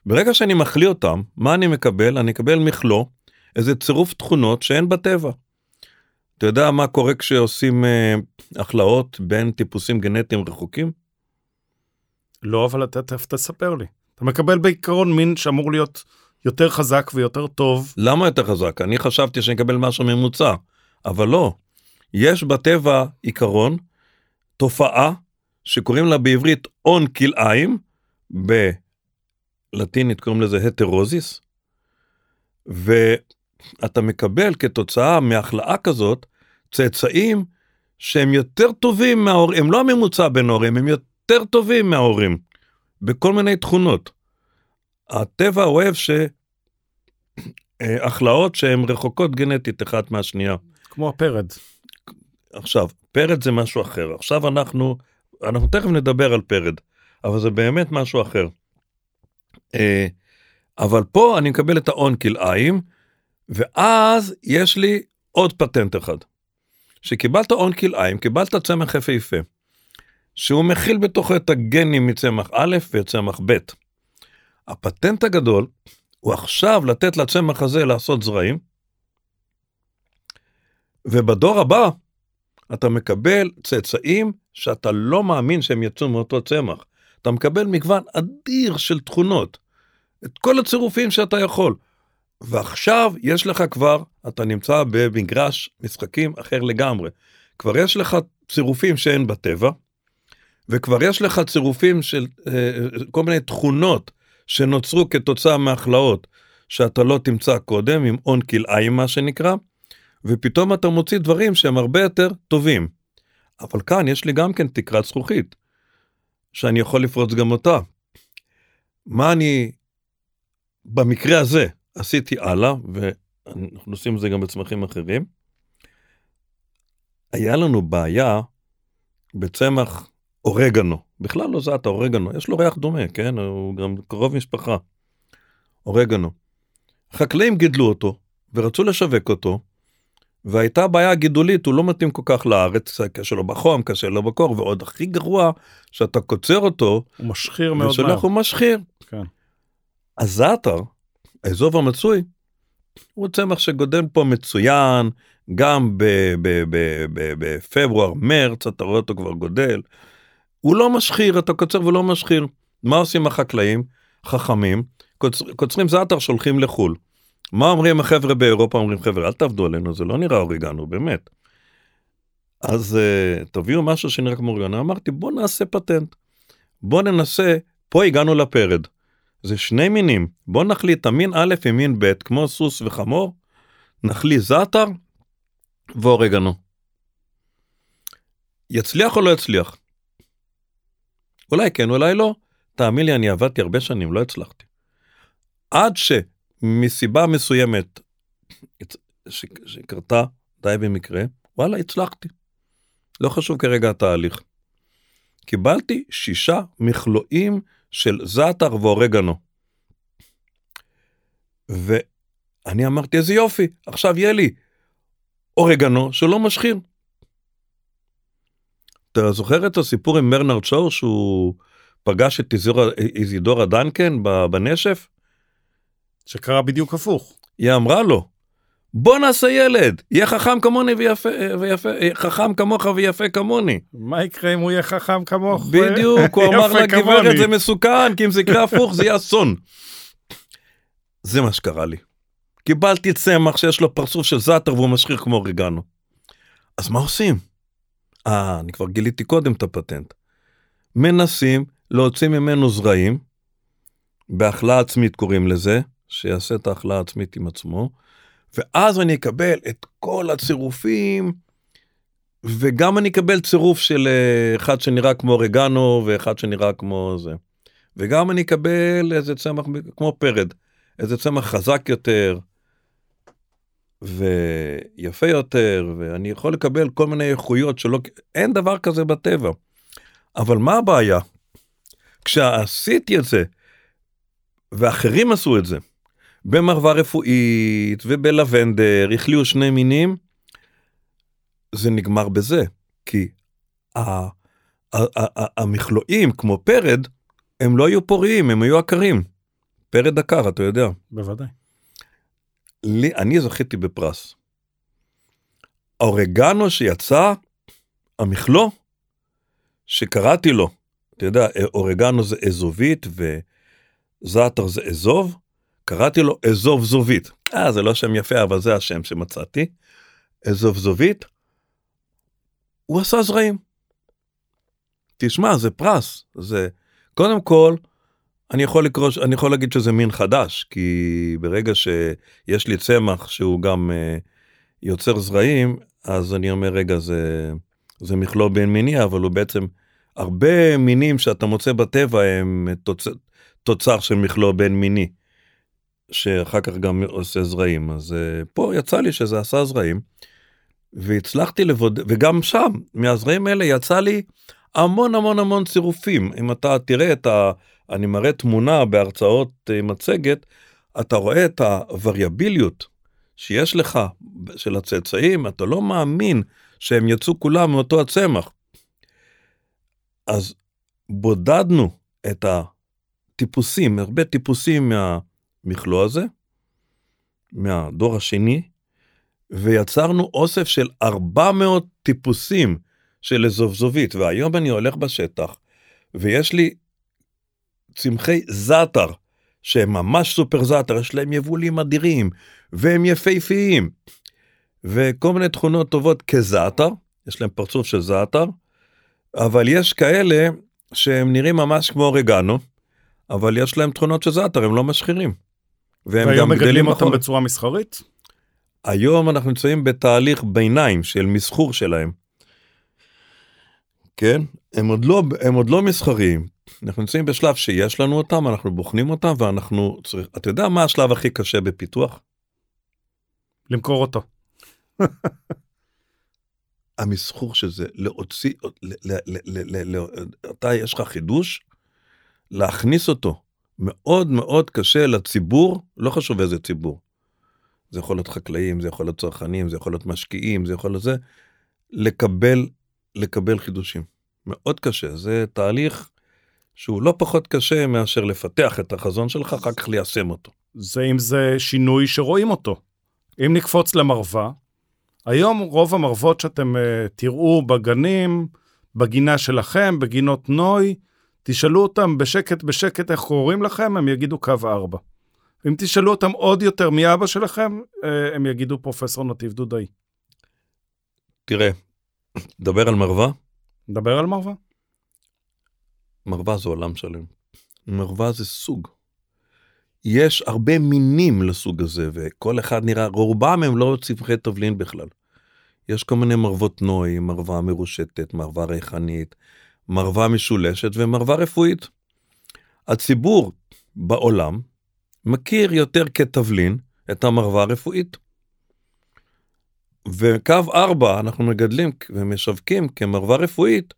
ברגע שאני מחליא אותם, מה אני מקבל? אני אקבל מכלוא, איזה צירוף תכונות שאין בטבע. אתה יודע מה קורה כשעושים אה, הכלאות בין טיפוסים גנטיים רחוקים? לא, אבל אתה תספר לי. אתה מקבל בעיקרון מין שאמור להיות יותר חזק ויותר טוב. למה יותר חזק? אני חשבתי שאני אקבל משהו ממוצע, אבל לא. יש בטבע עיקרון, תופעה, שקוראים לה בעברית און כלאיים, בלטינית קוראים לזה הטרוזיס, ואתה מקבל כתוצאה מהכלאה כזאת צאצאים שהם יותר טובים מההורים, הם לא הממוצע בין ההורים, הם יותר טובים מההורים, בכל מיני תכונות. הטבע אוהב ש... אה, שהן רחוקות גנטית אחת מהשנייה. כמו הפרד. עכשיו, פרד זה משהו אחר. עכשיו אנחנו, אנחנו תכף נדבר על פרד, אבל זה באמת משהו אחר. אה, אבל פה אני מקבל את ההון כלאיים, ואז יש לי עוד פטנט אחד. שקיבלת הון כלאיים, קיבלת צמח יפהפה, שהוא מכיל בתוכו את הגנים מצמח א' וצמח ב'. הפטנט הגדול הוא עכשיו לתת לצמח הזה לעשות זרעים, ובדור הבא אתה מקבל צאצאים שאתה לא מאמין שהם יצאו מאותו צמח. אתה מקבל מגוון אדיר של תכונות, את כל הצירופים שאתה יכול. ועכשיו יש לך כבר, אתה נמצא במגרש משחקים אחר לגמרי. כבר יש לך צירופים שאין בטבע, וכבר יש לך צירופים של אה, כל מיני תכונות שנוצרו כתוצאה מהכלאות שאתה לא תמצא קודם, עם און כלאיים מה שנקרא, ופתאום אתה מוציא דברים שהם הרבה יותר טובים. אבל כאן יש לי גם כן תקרת זכוכית, שאני יכול לפרוץ גם אותה. מה אני במקרה הזה עשיתי הלאה, ואנחנו עושים את זה גם בצמחים אחרים. היה לנו בעיה בצמח אורגנו, בכלל לא זעת אורגנו, יש לו ריח דומה, כן? הוא גם קרוב משפחה. אורגנו. חקלאים גידלו אותו ורצו לשווק אותו, והייתה בעיה גידולית, הוא לא מתאים כל כך לארץ, קשה לו בחום, קשה לו בקור, ועוד הכי גרוע, שאתה קוצר אותו, הוא משחיר מאוד ושולח הוא משחיר. כן. הזעתר, האזוב המצוי, הוא צמח שגודל פה מצוין, גם בפברואר, מרץ, אתה רואה אותו כבר גודל. הוא לא משחיר, אתה קוצר ולא משחיר. מה עושים החקלאים? חכמים, קוצר, קוצרים זעתר, שולחים לחו"ל. מה אומרים החבר'ה באירופה? אומרים חבר'ה אל תעבדו עלינו, זה לא נראה אוריגנו, באמת. אז uh, תביאו משהו שנראה כמו אוריגנו. אמרתי בוא נעשה פטנט. בוא ננסה, פה הגענו לפרד. זה שני מינים, בוא נחליט המין א' עם מין ב', כמו סוס וחמור, נחליט זעתר ואורגנו. יצליח או לא יצליח? אולי כן, אולי לא. תאמין לי, אני עבדתי הרבה שנים, לא הצלחתי. עד שמסיבה מסוימת. שקרתה די במקרה, וואלה, הצלחתי. לא חשוב כרגע התהליך. קיבלתי שישה מכלואים של זעתר ואורגנו. ואני אמרתי איזה יופי, עכשיו יהיה לי אורגנו שלא משחיר. אתה זוכר את הסיפור עם מרנרד שור שהוא פגש את איזידורה דנקן בנשף? שקרה בדיוק הפוך. היא אמרה לו, בוא נעשה ילד, יהיה חכם כמוני ויפה, ויפה, חכם כמוך ויפה כמוני. מה יקרה אם הוא יהיה חכם כמוך? בדיוק, הוא אמר לה, גברת זה מסוכן, כי אם זה יקרה הפוך זה יהיה אסון. זה מה שקרה לי. קיבלתי צמח שיש לו פרצוף של זאטר והוא משחיר כמו אוריגנו. אז מה עושים? אה, אני כבר גיליתי קודם את הפטנט. מנסים להוציא ממנו זרעים, בהכלאה עצמית קוראים לזה, שיעשה את ההכלאה העצמית עם עצמו, ואז אני אקבל את כל הצירופים, וגם אני אקבל צירוף של אה, אחד שנראה כמו אורגנו ואחד שנראה כמו זה. וגם אני אקבל איזה צמח כמו פרד, איזה צמח חזק יותר ויפה יותר, ואני יכול לקבל כל מיני איכויות שלא, אין דבר כזה בטבע. אבל מה הבעיה? כשעשיתי את זה, ואחרים עשו את זה, במרווה רפואית ובלבנדר, החליאו שני מינים, זה נגמר בזה, כי המכלואים כמו פרד, הם לא היו פוריים, הם היו עקרים. פרד עקר, אתה יודע. בוודאי. לי, אני זכיתי בפרס. האורגנו שיצא, המכלוא, שקראתי לו, אתה יודע, אורגנו זה אזובית וזעתר זה אזוב, קראתי לו אזוב זובית. אה, זה לא שם יפה, אבל זה השם שמצאתי. אזוב זובית. הוא עשה זרעים. תשמע, זה פרס. זה, קודם כל, אני יכול לקרוא, אני יכול להגיד שזה מין חדש, כי ברגע שיש לי צמח שהוא גם uh, יוצר זרעים, אז אני אומר, רגע, זה, זה מכלוא בין מיני, אבל הוא בעצם, הרבה מינים שאתה מוצא בטבע הם תוצ... תוצר של מכלוא בין מיני. שאחר כך גם עושה זרעים אז uh, פה יצא לי שזה עשה זרעים והצלחתי לבודד וגם שם מהזרעים האלה יצא לי המון המון המון צירופים אם אתה תראה את ה... אני מראה תמונה בהרצאות uh, מצגת אתה רואה את הווריאביליות שיש לך של הצאצאים אתה לא מאמין שהם יצאו כולם מאותו הצמח. אז בודדנו את הטיפוסים הרבה טיפוסים מה. המכלוא הזה, מהדור השני, ויצרנו אוסף של 400 טיפוסים של זובזובית, והיום אני הולך בשטח, ויש לי צמחי זעתר, שהם ממש סופר זעתר, יש להם יבולים אדירים, והם יפהפיים, וכל מיני תכונות טובות כזעתר, יש להם פרצוף של זעתר, אבל יש כאלה שהם נראים ממש כמו אורגנו, אבל יש להם תכונות של זעתר, הם לא משחירים. והם גם מגדלים אותם בצורה מסחרית? היום אנחנו נמצאים בתהליך ביניים של מסחור שלהם. כן? הם עוד לא, הם עוד לא מסחריים. אנחנו נמצאים בשלב שיש לנו אותם, אנחנו בוחנים אותם ואנחנו צריכים... אתה יודע מה השלב הכי קשה בפיתוח? למכור אותו. המסחור של זה, להוציא, אתה יש לך חידוש, להכניס אותו. מאוד מאוד קשה לציבור, לא חשוב איזה ציבור. זה יכול להיות חקלאים, זה יכול להיות צרכנים, זה יכול להיות משקיעים, זה יכול להיות זה, לקבל, לקבל חידושים. מאוד קשה, זה תהליך שהוא לא פחות קשה מאשר לפתח את החזון שלך, אחר כך ליישם אותו. זה אם זה שינוי שרואים אותו. אם נקפוץ למרווה, היום רוב המרוות שאתם uh, תראו בגנים, בגינה שלכם, בגינות נוי, תשאלו אותם בשקט בשקט איך קוראים לכם, הם יגידו קו 4. אם תשאלו אותם עוד יותר מאבא שלכם, אה, הם יגידו פרופסור נתיב דודאי. תראה, דבר על מרווה. דבר על מרווה. מרווה זה עולם שלם. מרווה זה סוג. יש הרבה מינים לסוג הזה, וכל אחד נראה, רובם הם לא צמחי תבלין בכלל. יש כל מיני מרוות נוי, מרווה מרושטת, מרווה ריחנית, מרווה משולשת ומרווה רפואית. הציבור בעולם מכיר יותר כתבלין את המרווה הרפואית. וקו 4 אנחנו מגדלים ומשווקים כמרווה רפואית,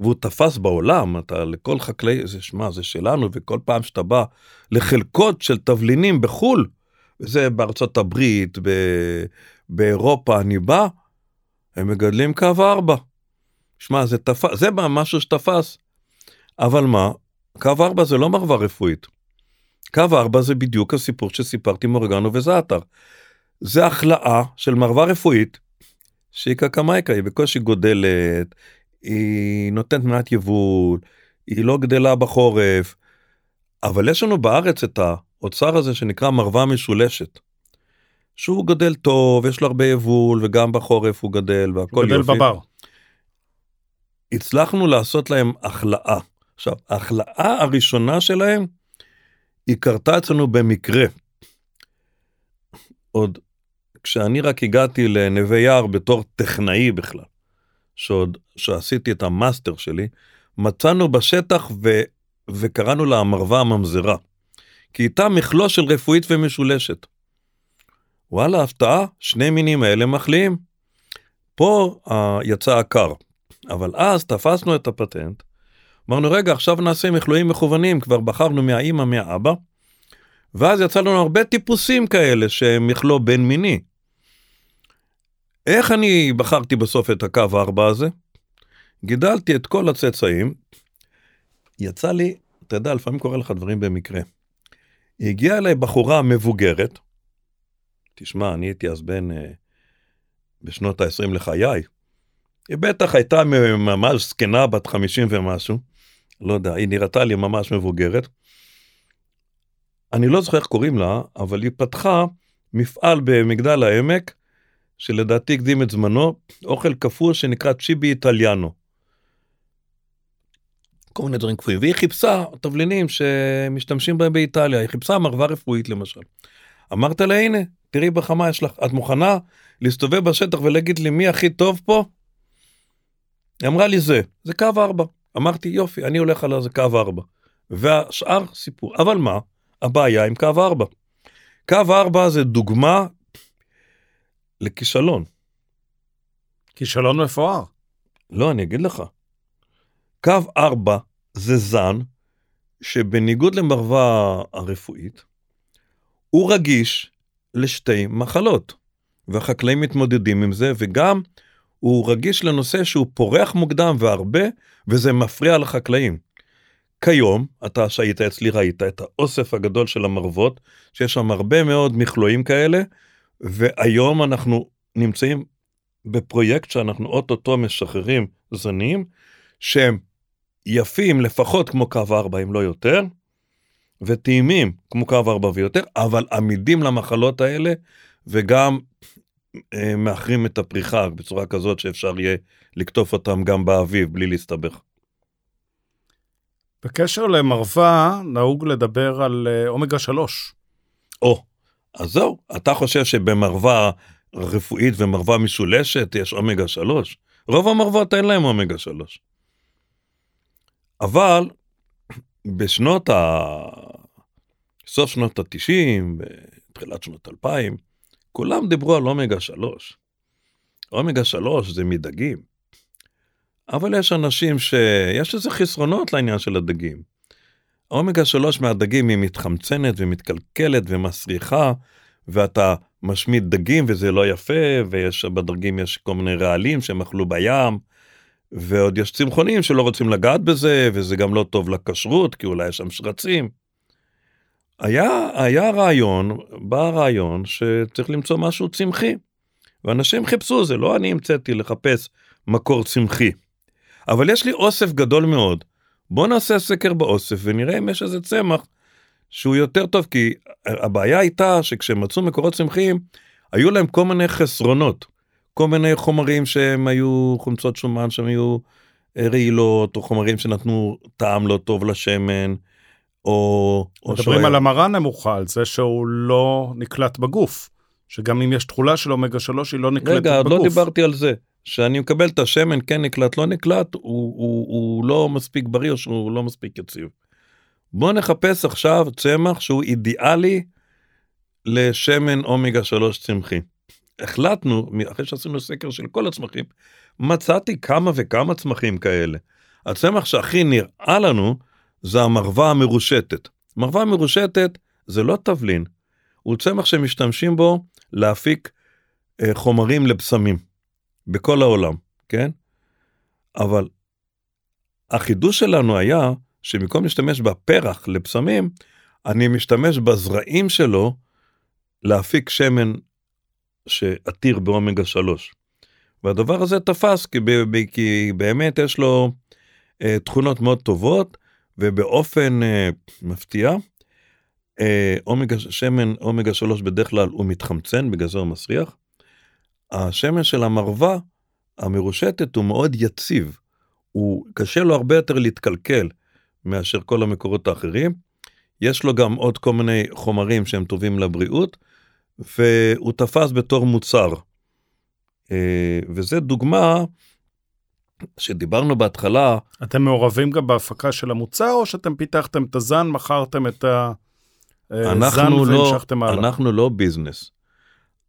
והוא תפס בעולם, אתה לכל חקלאי, זה שמע, זה שלנו, וכל פעם שאתה בא לחלקות של תבלינים בחו"ל, וזה בארצות הברית, ב... באירופה אני בא, הם מגדלים קו 4. שמע, זה תפס, זה משהו שתפס. אבל מה, קו 4 זה לא מרווה רפואית. קו 4 זה בדיוק הסיפור שסיפרתי עם אורגנו וזעתר. זה החלאה של מרווה רפואית שהיא קקמייקה, היא בקושי גודלת, היא נותנת מעט יבול, היא לא גדלה בחורף, אבל יש לנו בארץ את האוצר הזה שנקרא מרווה משולשת. שהוא גדל טוב, יש לו הרבה יבול, וגם בחורף הוא גדל והכל יופי. גדל בבר. הצלחנו לעשות להם החלאה. עכשיו, ההחלאה הראשונה שלהם היא קרתה אצלנו במקרה. עוד כשאני רק הגעתי לנווה יער בתור טכנאי בכלל, שעוד, שעשיתי את המאסטר שלי, מצאנו בשטח ו, וקראנו לה המרווה הממזרה. כי איתה מכלוא של רפואית ומשולשת. וואלה, הפתעה, שני מינים האלה מחליאים. פה uh, יצא הקר, אבל אז תפסנו את הפטנט אמרנו רגע עכשיו נעשה מכלואים מכוונים כבר בחרנו מהאימא מהאבא. ואז יצא לנו הרבה טיפוסים כאלה שהם מכלוא בין מיני. איך אני בחרתי בסוף את הקו הארבע הזה? גידלתי את כל הצאצאים. יצא לי, אתה יודע, לפעמים קורה לך דברים במקרה. הגיעה אליי בחורה מבוגרת, תשמע, אני הייתי אז בן, אה, בשנות ה-20 לחיי, היא בטח הייתה ממש זקנה בת 50 ומשהו, לא יודע, היא נראתה לי ממש מבוגרת. אני לא זוכר איך קוראים לה, אבל היא פתחה מפעל במגדל העמק, שלדעתי הקדים את זמנו, אוכל קפוא שנקרא צ'יבי איטליאנו. כל מיני דברים קפואים, והיא חיפשה תבלינים שמשתמשים בהם באיטליה, היא חיפשה מרווה רפואית למשל. אמרת לה הנה, תראי בחמה יש לך, את מוכנה להסתובב בשטח ולהגיד לי מי הכי טוב פה? היא אמרה לי זה, זה קו 4. אמרתי יופי, אני הולך על זה קו 4. והשאר סיפור. אבל מה? הבעיה עם קו 4. קו 4 זה דוגמה לכישלון. כישלון מפואר. לא, אני אגיד לך. קו 4 זה זן שבניגוד למרווה הרפואית, הוא רגיש לשתי מחלות. והחקלאים מתמודדים עם זה, וגם הוא רגיש לנושא שהוא פורח מוקדם והרבה, וזה מפריע לחקלאים. כיום, אתה שהיית אצלי ראית את האוסף הגדול של המרוות, שיש שם הרבה מאוד מכלואים כאלה, והיום אנחנו נמצאים בפרויקט שאנחנו אוטוטו משחררים זנים שהם יפים לפחות כמו קו 4 אם לא יותר, וטעימים כמו קו 4 ויותר, אבל עמידים למחלות האלה וגם אה, מאחרים את הפריחה בצורה כזאת שאפשר יהיה לקטוף אותם גם באביב בלי להסתבך. בקשר למרווה, נהוג לדבר על אה, אומגה 3. או, אז זהו, אתה חושב שבמרווה רפואית ומרווה משולשת יש אומגה 3? רוב המרוות אין להם אומגה 3. אבל בשנות ה... סוף שנות ה-90, תחילת שנות 2000, כולם דיברו על אומגה 3. אומגה 3 זה מדגים. אבל יש אנשים שיש לזה חסרונות לעניין של הדגים. האומגה 3 מהדגים היא מתחמצנת ומתקלקלת ומסריחה, ואתה משמיד דגים וזה לא יפה, ויש בדרגים יש כל מיני רעלים שהם אכלו בים, ועוד יש צמחונים שלא רוצים לגעת בזה, וזה גם לא טוב לכשרות, כי אולי יש שם שרצים. היה, היה רעיון, בא הרעיון שצריך למצוא משהו צמחי. ואנשים חיפשו, זה לא אני המצאתי לחפש מקור צמחי. אבל יש לי אוסף גדול מאוד. בוא נעשה סקר באוסף ונראה אם יש איזה צמח שהוא יותר טוב, כי הבעיה הייתה שכשהם מצאו מקורות צמחיים, היו להם כל מיני חסרונות. כל מיני חומרים שהם היו חומצות שומן שהם היו אה, רעילות, או חומרים שנתנו טעם לא טוב לשמן, או... מדברים על המרה נמוכה, על זה שהוא לא נקלט בגוף. שגם אם יש תכולה של אומגה 3 היא לא נקלטת רגע, בגוף. רגע, לא דיברתי על זה. שאני מקבל את השמן כן נקלט לא נקלט הוא, הוא, הוא לא מספיק בריא או שהוא לא מספיק יציב. בוא נחפש עכשיו צמח שהוא אידיאלי לשמן אומגה 3 צמחי. החלטנו אחרי שעשינו סקר של כל הצמחים מצאתי כמה וכמה צמחים כאלה. הצמח שהכי נראה לנו זה המרווה המרושטת. מרווה מרושטת זה לא תבלין, הוא צמח שמשתמשים בו להפיק אה, חומרים לבשמים בכל העולם, כן? אבל החידוש שלנו היה שבמקום להשתמש בפרח לבשמים, אני משתמש בזרעים שלו להפיק שמן שעתיר באומגה 3. והדבר הזה תפס כי, כי באמת יש לו אה, תכונות מאוד טובות ובאופן אה, מפתיע אה, אומגה שמן אומגה 3 בדרך כלל הוא מתחמצן בגלל זה הוא מסריח. השמן של המרווה המרושטת הוא מאוד יציב. הוא קשה לו הרבה יותר להתקלקל מאשר כל המקורות האחרים. יש לו גם עוד כל מיני חומרים שהם טובים לבריאות והוא תפס בתור מוצר. אה, וזה דוגמה שדיברנו בהתחלה. אתם מעורבים גם בהפקה של המוצר או שאתם פיתחתם את הזן, מכרתם את הזן לא, והמשכתם הלאה? אנחנו לא business.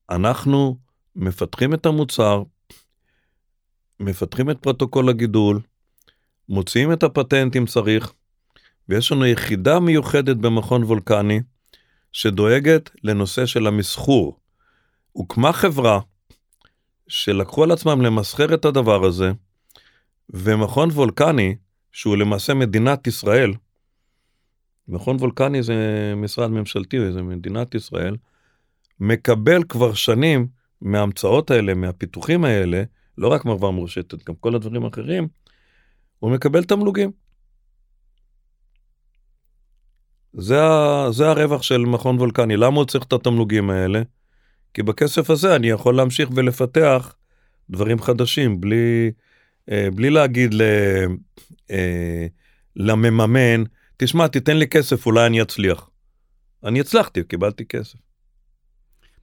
אנחנו מפתחים את המוצר, מפתחים את פרוטוקול הגידול, מוציאים את הפטנט אם צריך, ויש לנו יחידה מיוחדת במכון וולקני שדואגת לנושא של המסחור. הוקמה חברה שלקחו על עצמם למסחר את הדבר הזה, ומכון וולקני, שהוא למעשה מדינת ישראל, מכון וולקני זה משרד ממשלתי, זה מדינת ישראל, מקבל כבר שנים מההמצאות האלה, מהפיתוחים האלה, לא רק מרווה מרושטת, גם כל הדברים האחרים, הוא מקבל תמלוגים. זה, זה הרווח של מכון וולקני. למה הוא צריך את התמלוגים האלה? כי בכסף הזה אני יכול להמשיך ולפתח דברים חדשים בלי, אה, בלי להגיד ל, אה, למממן, תשמע, תיתן לי כסף, אולי אני אצליח. אני הצלחתי, קיבלתי כסף.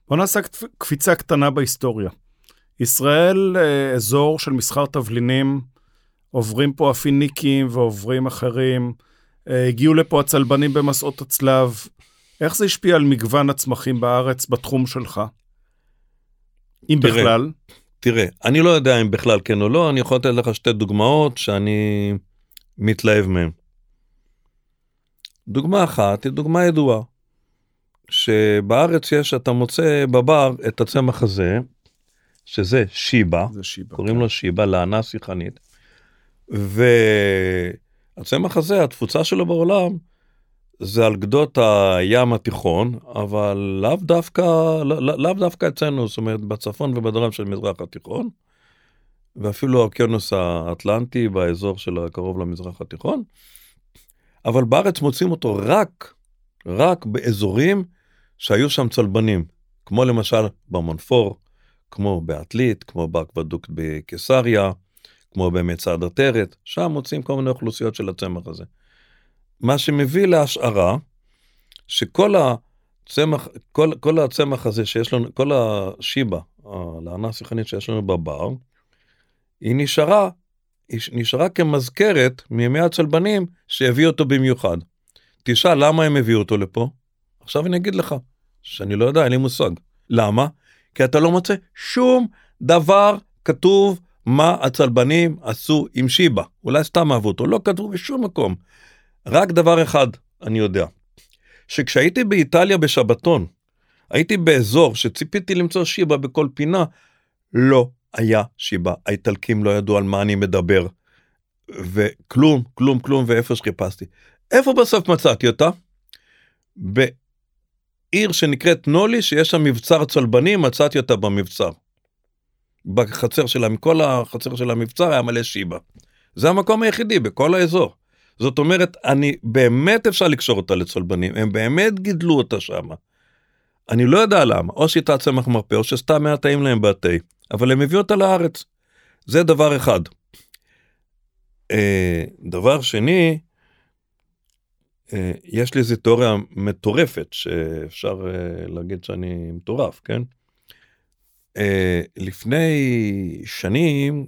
בוא נעשה קפיצה קטנה בהיסטוריה. ישראל, אה, אזור של מסחר תבלינים, עוברים פה הפיניקים ועוברים אחרים. אה, הגיעו לפה הצלבנים במסעות הצלב. איך זה השפיע על מגוון הצמחים בארץ בתחום שלך? אם תראה, בכלל. תראה, אני לא יודע אם בכלל כן או לא, אני יכול לתת לך שתי דוגמאות שאני מתלהב מהן. דוגמה אחת היא דוגמה ידועה, שבארץ יש, אתה מוצא בבר את הצמח הזה, שזה שיבה, שיבה קוראים כן. לו שיבה, לענה שיחנית, ו... הצמח הזה, התפוצה שלו בעולם, זה על גדות הים התיכון, אבל לאו דווקא, לא, לא- לאו דווקא אצלנו, זאת אומרת בצפון ובדרום של מזרח התיכון, ואפילו האוקיינוס האטלנטי באזור של הקרוב למזרח התיכון, אבל בארץ מוצאים אותו רק, רק באזורים שהיו שם צלבנים, כמו למשל במונפור, כמו בעתלית, כמו באקוודוקט בקיסריה, כמו במצעד עטרת, שם מוצאים כל מיני אוכלוסיות של הצמח הזה. מה שמביא להשערה שכל הצמח, כל, כל הצמח הזה שיש לנו, כל השיבה, הלענה השיחנית שיש לנו בבר, היא נשארה, היא נשארה כמזכרת מימי הצלבנים שהביאו אותו במיוחד. תשאל למה הם הביאו אותו לפה? עכשיו אני אגיד לך, שאני לא יודע, אין לי מושג. למה? כי אתה לא מוצא שום דבר כתוב מה הצלבנים עשו עם שיבה. אולי סתם אהבו אותו, לא כתבו בשום מקום. רק דבר אחד אני יודע, שכשהייתי באיטליה בשבתון, הייתי באזור שציפיתי למצוא שיבה בכל פינה, לא היה שיבה. האיטלקים לא ידעו על מה אני מדבר. וכלום, כלום, כלום, ואיפה שחיפשתי. איפה בסוף מצאתי אותה? בעיר שנקראת נולי, שיש שם מבצר צלבנים, מצאתי אותה במבצר. בחצר שלה, מכל החצר של המבצר היה מלא שיבה. זה המקום היחידי בכל האזור. זאת אומרת, אני, באמת אפשר לקשור אותה לצלבנים, הם באמת גידלו אותה שמה. אני לא יודע למה, או שהייתה צמח מרפא, או שסתם היה טעים להם בתה, אבל הם הביאו אותה לארץ. זה דבר אחד. אה, דבר שני, יש לי איזו תיאוריה מטורפת, שאפשר אה, להגיד שאני מטורף, כן? אה, לפני שנים,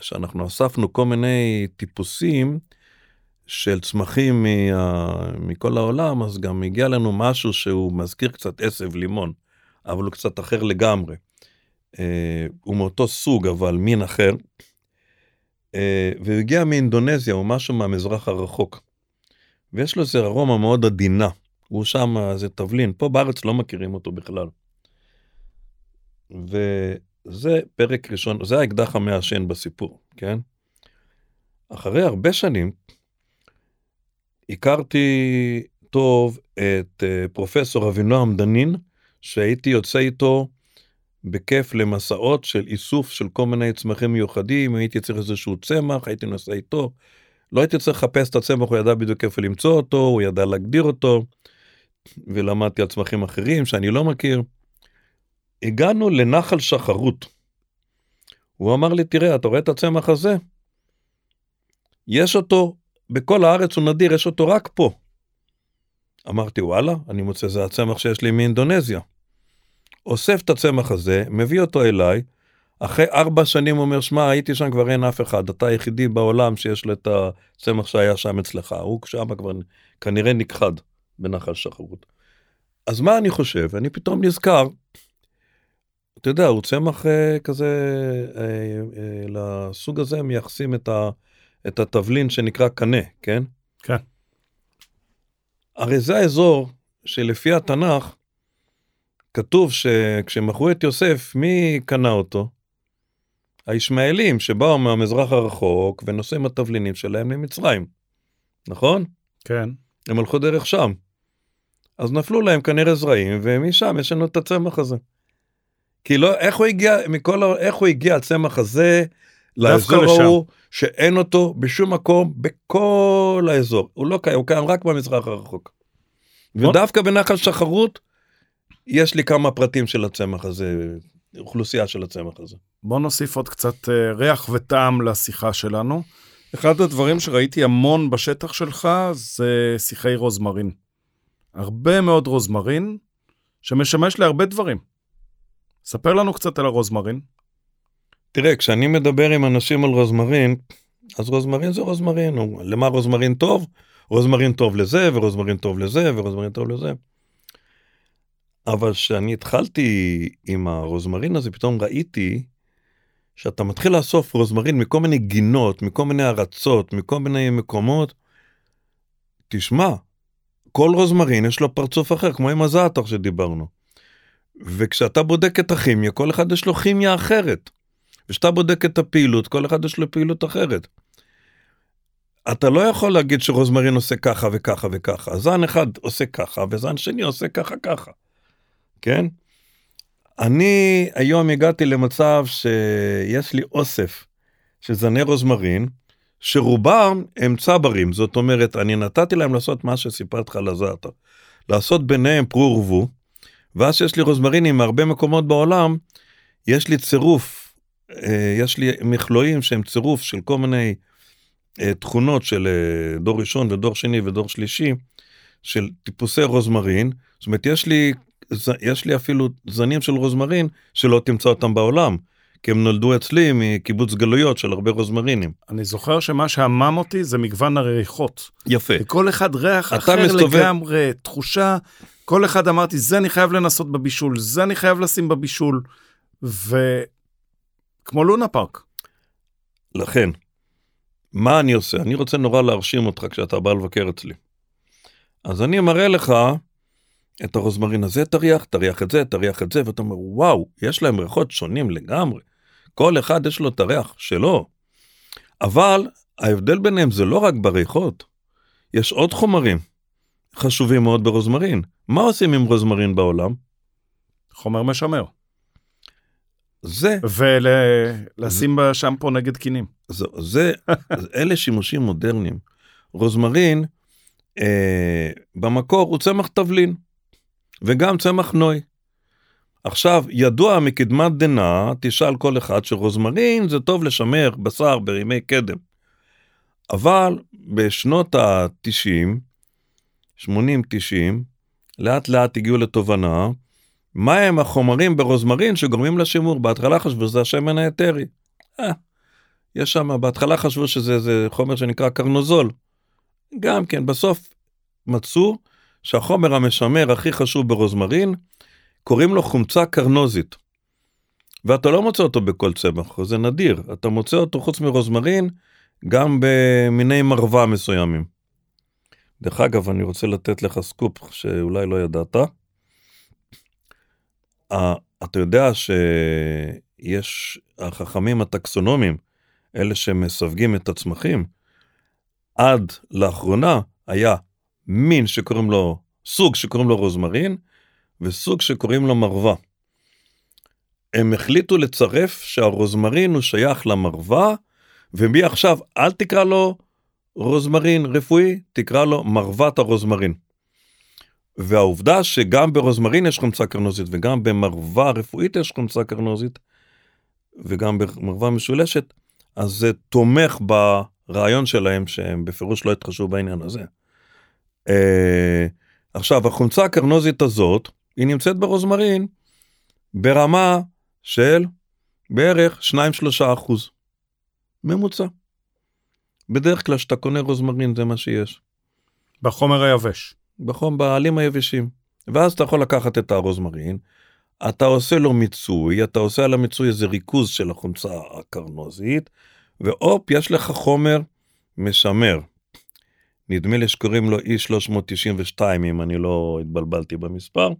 שאנחנו אספנו כל מיני טיפוסים, של צמחים מה, מכל העולם, אז גם הגיע לנו משהו שהוא מזכיר קצת עשב לימון, אבל הוא קצת אחר לגמרי. אה, הוא מאותו סוג, אבל מין אחר. אה, והוא הגיע מאינדונזיה, הוא משהו מהמזרח הרחוק. ויש לו איזה ארומה מאוד עדינה. הוא שם איזה תבלין, פה בארץ לא מכירים אותו בכלל. וזה פרק ראשון, זה האקדח המעשן בסיפור, כן? אחרי הרבה שנים, הכרתי טוב את אה, פרופסור אבינועם דנין, שהייתי יוצא איתו בכיף למסעות של איסוף של כל מיני צמחים מיוחדים, הייתי צריך איזשהו צמח, הייתי נוסע איתו. לא הייתי צריך לחפש את הצמח, הוא ידע בדיוק איפה למצוא אותו, הוא ידע להגדיר אותו, ולמדתי על צמחים אחרים שאני לא מכיר. הגענו לנחל שחרות. הוא אמר לי, תראה, אתה רואה את הצמח הזה? יש אותו בכל הארץ הוא נדיר, יש אותו רק פה. אמרתי, וואלה, אני מוצא זה הצמח שיש לי מאינדונזיה. אוסף את הצמח הזה, מביא אותו אליי, אחרי ארבע שנים הוא אומר, שמע, הייתי שם, כבר אין אף אחד, אתה היחידי בעולם שיש לו את הצמח שהיה שם אצלך. הוא שם כבר כנראה נכחד בנחל שחרות. אז מה אני חושב? אני פתאום נזכר, אתה יודע, הוא צמח אה, כזה, אה, אה, לסוג הזה מייחסים את ה... את התבלין שנקרא קנה, כן? כן. הרי זה האזור שלפי התנ"ך כתוב שכשמכרו את יוסף, מי קנה אותו? הישמעאלים שבאו מהמזרח הרחוק ונושאים עם התבלינים שלהם למצרים, נכון? כן. הם הלכו דרך שם. אז נפלו להם כנראה זרעים, ומשם יש לנו את הצמח הזה. כי לא, איך הוא הגיע, מכל, איך הוא הגיע הצמח הזה לאזור ההוא, שאין אותו בשום מקום בכל האזור. הוא לא קיים, הוא קיים רק במזרח הרחוק. ודווקא בנחל שחרות, יש לי כמה פרטים של הצמח הזה, אוכלוסייה של הצמח הזה. בוא נוסיף עוד קצת אה, ריח וטעם לשיחה שלנו. אחד הדברים שראיתי המון בשטח שלך זה שיחי רוזמרין. הרבה מאוד רוזמרין, שמשמש להרבה דברים. ספר לנו קצת על הרוזמרין. תראה, כשאני מדבר עם אנשים על רוזמרין, אז רוזמרין זה רוזמרין, למה רוזמרין טוב? רוזמרין טוב לזה, ורוזמרין טוב לזה, ורוזמרין טוב לזה. אבל כשאני התחלתי עם הרוזמרין הזה, פתאום ראיתי שאתה מתחיל לאסוף רוזמרין מכל מיני גינות, מכל מיני ארצות, מכל מיני מקומות. תשמע, כל רוזמרין יש לו פרצוף אחר, כמו עם הזעתר שדיברנו. וכשאתה בודק את הכימיה, כל אחד יש לו כימיה אחרת. וכשאתה בודק את הפעילות, כל אחד יש לו פעילות אחרת. אתה לא יכול להגיד שרוזמרין עושה ככה וככה וככה. זן אחד עושה ככה וזן שני עושה ככה ככה. כן? אני היום הגעתי למצב שיש לי אוסף של זני רוזמרין, שרובם הם צברים, זאת אומרת, אני נתתי להם לעשות מה שסיפרתי לך הזעתר. לעשות ביניהם פרו ורבו, ואז שיש לי רוזמרינים מהרבה מקומות בעולם, יש לי צירוף, אה, יש לי מכלואים שהם צירוף של כל מיני אה, תכונות של אה, דור ראשון ודור שני ודור שלישי, של טיפוסי רוזמרין, זאת אומרת, יש לי, יש לי אפילו זנים של רוזמרין שלא תמצא אותם בעולם. כי הם נולדו אצלי מקיבוץ גלויות של הרבה רוזמרינים. אני זוכר שמה שהמם אותי זה מגוון הריחות. יפה. וכל אחד ריח אחר מסתובב... לגמרי, תחושה, כל אחד אמרתי, זה אני חייב לנסות בבישול, זה אני חייב לשים בבישול, וכמו לונה פארק. לכן, מה אני עושה? אני רוצה נורא להרשים אותך כשאתה בא לבקר אצלי. אז אני מראה לך את הרוזמרין הזה, תריח, תריח את זה, תריח את זה, ואתה אומר, וואו, יש להם ריחות שונים לגמרי. כל אחד יש לו את הריח שלו. אבל ההבדל ביניהם זה לא רק בריחות, יש עוד חומרים חשובים מאוד ברוזמרין. מה עושים עם רוזמרין בעולם? חומר משמר. זה. ולשים ול... בשמפו נגד קינים. זה, זה, אלה שימושים מודרניים. רוזמרין, אה, במקור הוא צמח תבלין, וגם צמח נוי. עכשיו, ידוע מקדמת דנא, תשאל כל אחד שרוזמרין זה טוב לשמר בשר בימי קדם. אבל בשנות ה-90, 80-90, לאט לאט הגיעו לתובנה, מהם החומרים ברוזמרין שגורמים לשימור. בהתחלה חשבו שזה השמן האתרי. אה, יש שם, בהתחלה חשבו שזה חומר שנקרא קרנוזול. גם כן, בסוף מצאו שהחומר המשמר הכי חשוב ברוזמרין קוראים לו חומצה קרנוזית. ואתה לא מוצא אותו בכל צמח, זה נדיר. אתה מוצא אותו חוץ מרוזמרין גם במיני מרווה מסוימים. דרך אגב, אני רוצה לתת לך סקופ שאולי לא ידעת. אתה יודע שיש החכמים הטקסונומיים, אלה שמסווגים את הצמחים, עד לאחרונה היה מין שקוראים לו, סוג שקוראים לו רוזמרין, וסוג שקוראים לו מרווה. הם החליטו לצרף שהרוזמרין הוא שייך למרווה, ומעכשיו אל תקרא לו רוזמרין רפואי, תקרא לו מרוות הרוזמרין. והעובדה שגם ברוזמרין יש חומצה קרנוזית וגם במרווה רפואית יש חומצה קרנוזית, וגם במרווה משולשת, אז זה תומך ברעיון שלהם שהם בפירוש לא התחשבו בעניין הזה. Uh, עכשיו החומצה הקרנוזית הזאת היא נמצאת ברוזמרין ברמה של בערך 2-3 אחוז. ממוצע. בדרך כלל כשאתה קונה רוזמרין זה מה שיש. בחומר היבש. בחום, בעלים היבשים. ואז אתה יכול לקחת את הרוזמרין, אתה עושה לו מיצוי, אתה עושה על המיצוי איזה ריכוז של החומצה הקרנוזית, והופ, יש לך חומר משמר. נדמה לי שקוראים לו E392 אם אני לא התבלבלתי במספר.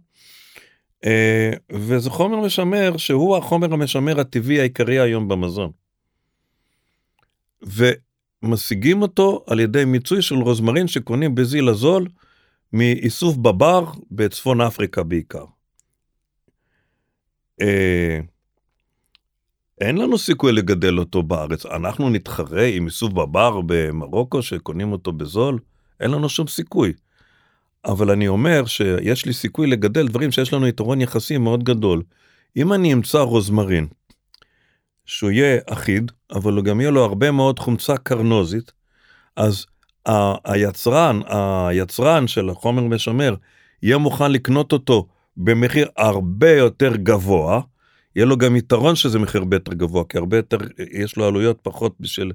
אה, וזה חומר משמר שהוא החומר המשמר הטבעי העיקרי היום במזון. ומשיגים אותו על ידי מיצוי של רוזמרין שקונים בזיל הזול מאיסוף בבר בצפון אפריקה בעיקר. אין לנו סיכוי לגדל אותו בארץ. אנחנו נתחרה עם איסוף בבר במרוקו שקונים אותו בזול? אין לנו שום סיכוי. אבל אני אומר שיש לי סיכוי לגדל דברים שיש לנו יתרון יחסי מאוד גדול. אם אני אמצא רוזמרין, שהוא יהיה אחיד, אבל גם יהיה לו הרבה מאוד חומצה קרנוזית, אז היצרן, היצרן של החומר משמר, יהיה מוכן לקנות אותו במחיר הרבה יותר גבוה, יהיה לו גם יתרון שזה מחיר הרבה יותר גבוה, כי הרבה יותר, יש לו עלויות פחות בשביל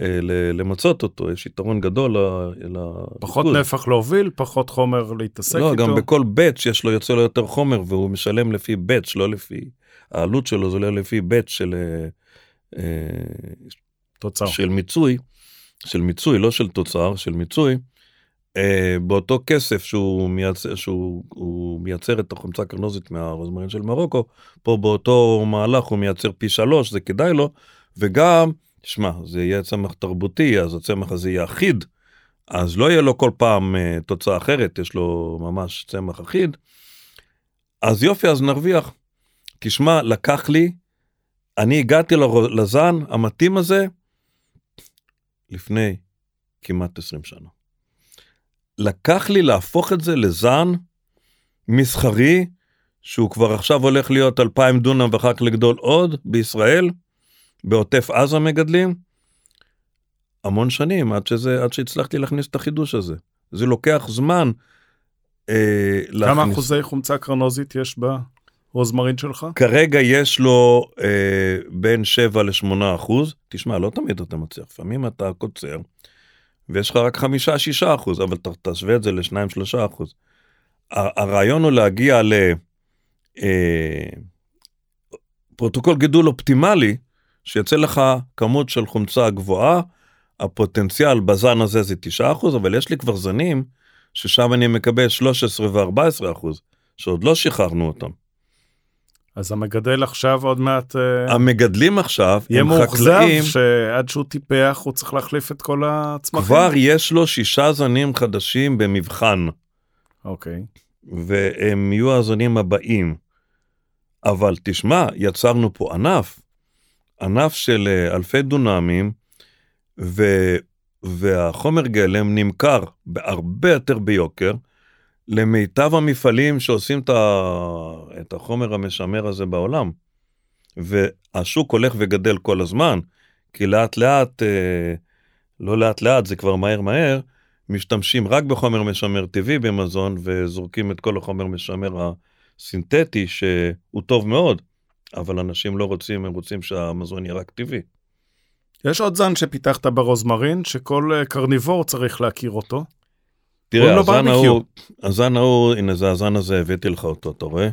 אה, למצות אותו, יש יתרון גדול לפיקוד. פחות נפח להוביל, פחות חומר להתעסק לא, איתו. גם בכל באץ' יש לו, יוצא לו יותר חומר והוא משלם לפי באץ', לא לפי, העלות שלו זה לא לפי באץ' של... אה, אה, תוצר. של מיצוי, של מיצוי, לא של תוצר, של מיצוי. Uh, באותו כסף שהוא מייצר, שהוא מייצר את החומצה הקרנוזית מהרוזמרין של מרוקו, פה באותו מהלך הוא מייצר פי שלוש, זה כדאי לו, וגם שמע, זה יהיה צמח תרבותי, אז הצמח הזה יהיה אחיד, אז לא יהיה לו כל פעם uh, תוצאה אחרת, יש לו ממש צמח אחיד. אז יופי, אז נרוויח. תשמע, לקח לי, אני הגעתי לזן המתאים הזה לפני כמעט 20 שנה. לקח לי להפוך את זה לזן מסחרי, שהוא כבר עכשיו הולך להיות 2,000 דונם ואחר כך לגדול עוד בישראל, בעוטף עזה מגדלים, המון שנים עד שזה, עד שהצלחתי להכניס את החידוש הזה. זה לוקח זמן. אה, כמה להכניס... אחוזי חומצה קרנוזית יש ברוזמרין שלך? כרגע יש לו אה, בין 7 ל-8 אחוז. תשמע, לא תמיד אתה מצליח, לפעמים אתה קוצר, ויש לך רק 5-6 אחוז, אבל ת, תשווה את זה ל-2-3 אחוז. הרעיון הוא להגיע ל... אה, גידול אופטימלי, שיוצא לך כמות של חומצה גבוהה, הפוטנציאל בזן הזה זה 9%, אבל יש לי כבר זנים ששם אני מקבל 13 ו-14%, שעוד לא שחררנו אותם. אז המגדל עכשיו עוד מעט... אה, המגדלים עכשיו יהיה מאוכזב שעד שהוא טיפח הוא צריך להחליף את כל הצמחים. כבר יש לו שישה זנים חדשים במבחן. אוקיי. והם יהיו הזנים הבאים. אבל תשמע, יצרנו פה ענף, ענף של אה, אלפי דונמים, ו, והחומר גלם נמכר בהרבה יותר ביוקר למיטב המפעלים שעושים את, החומר המשמר הזה בעולם. והשוק הולך וגדל כל הזמן, כי לאט לאט, אה, לא לאט לאט, זה כבר מהר מהר, משתמשים רק בחומר משמר טבעי במזון וזורקים את כל החומר משמר הסינתטי שהוא טוב מאוד, אבל אנשים לא רוצים, הם רוצים שהמזון יהיה רק טבעי. יש עוד זן שפיתחת ברוזמרין, שכל אה, קרניבור צריך להכיר אותו. תראה, הזן ההוא, הזן ההוא, הנה זה הזן הזה, הבאתי לך אותו, אתה רואה?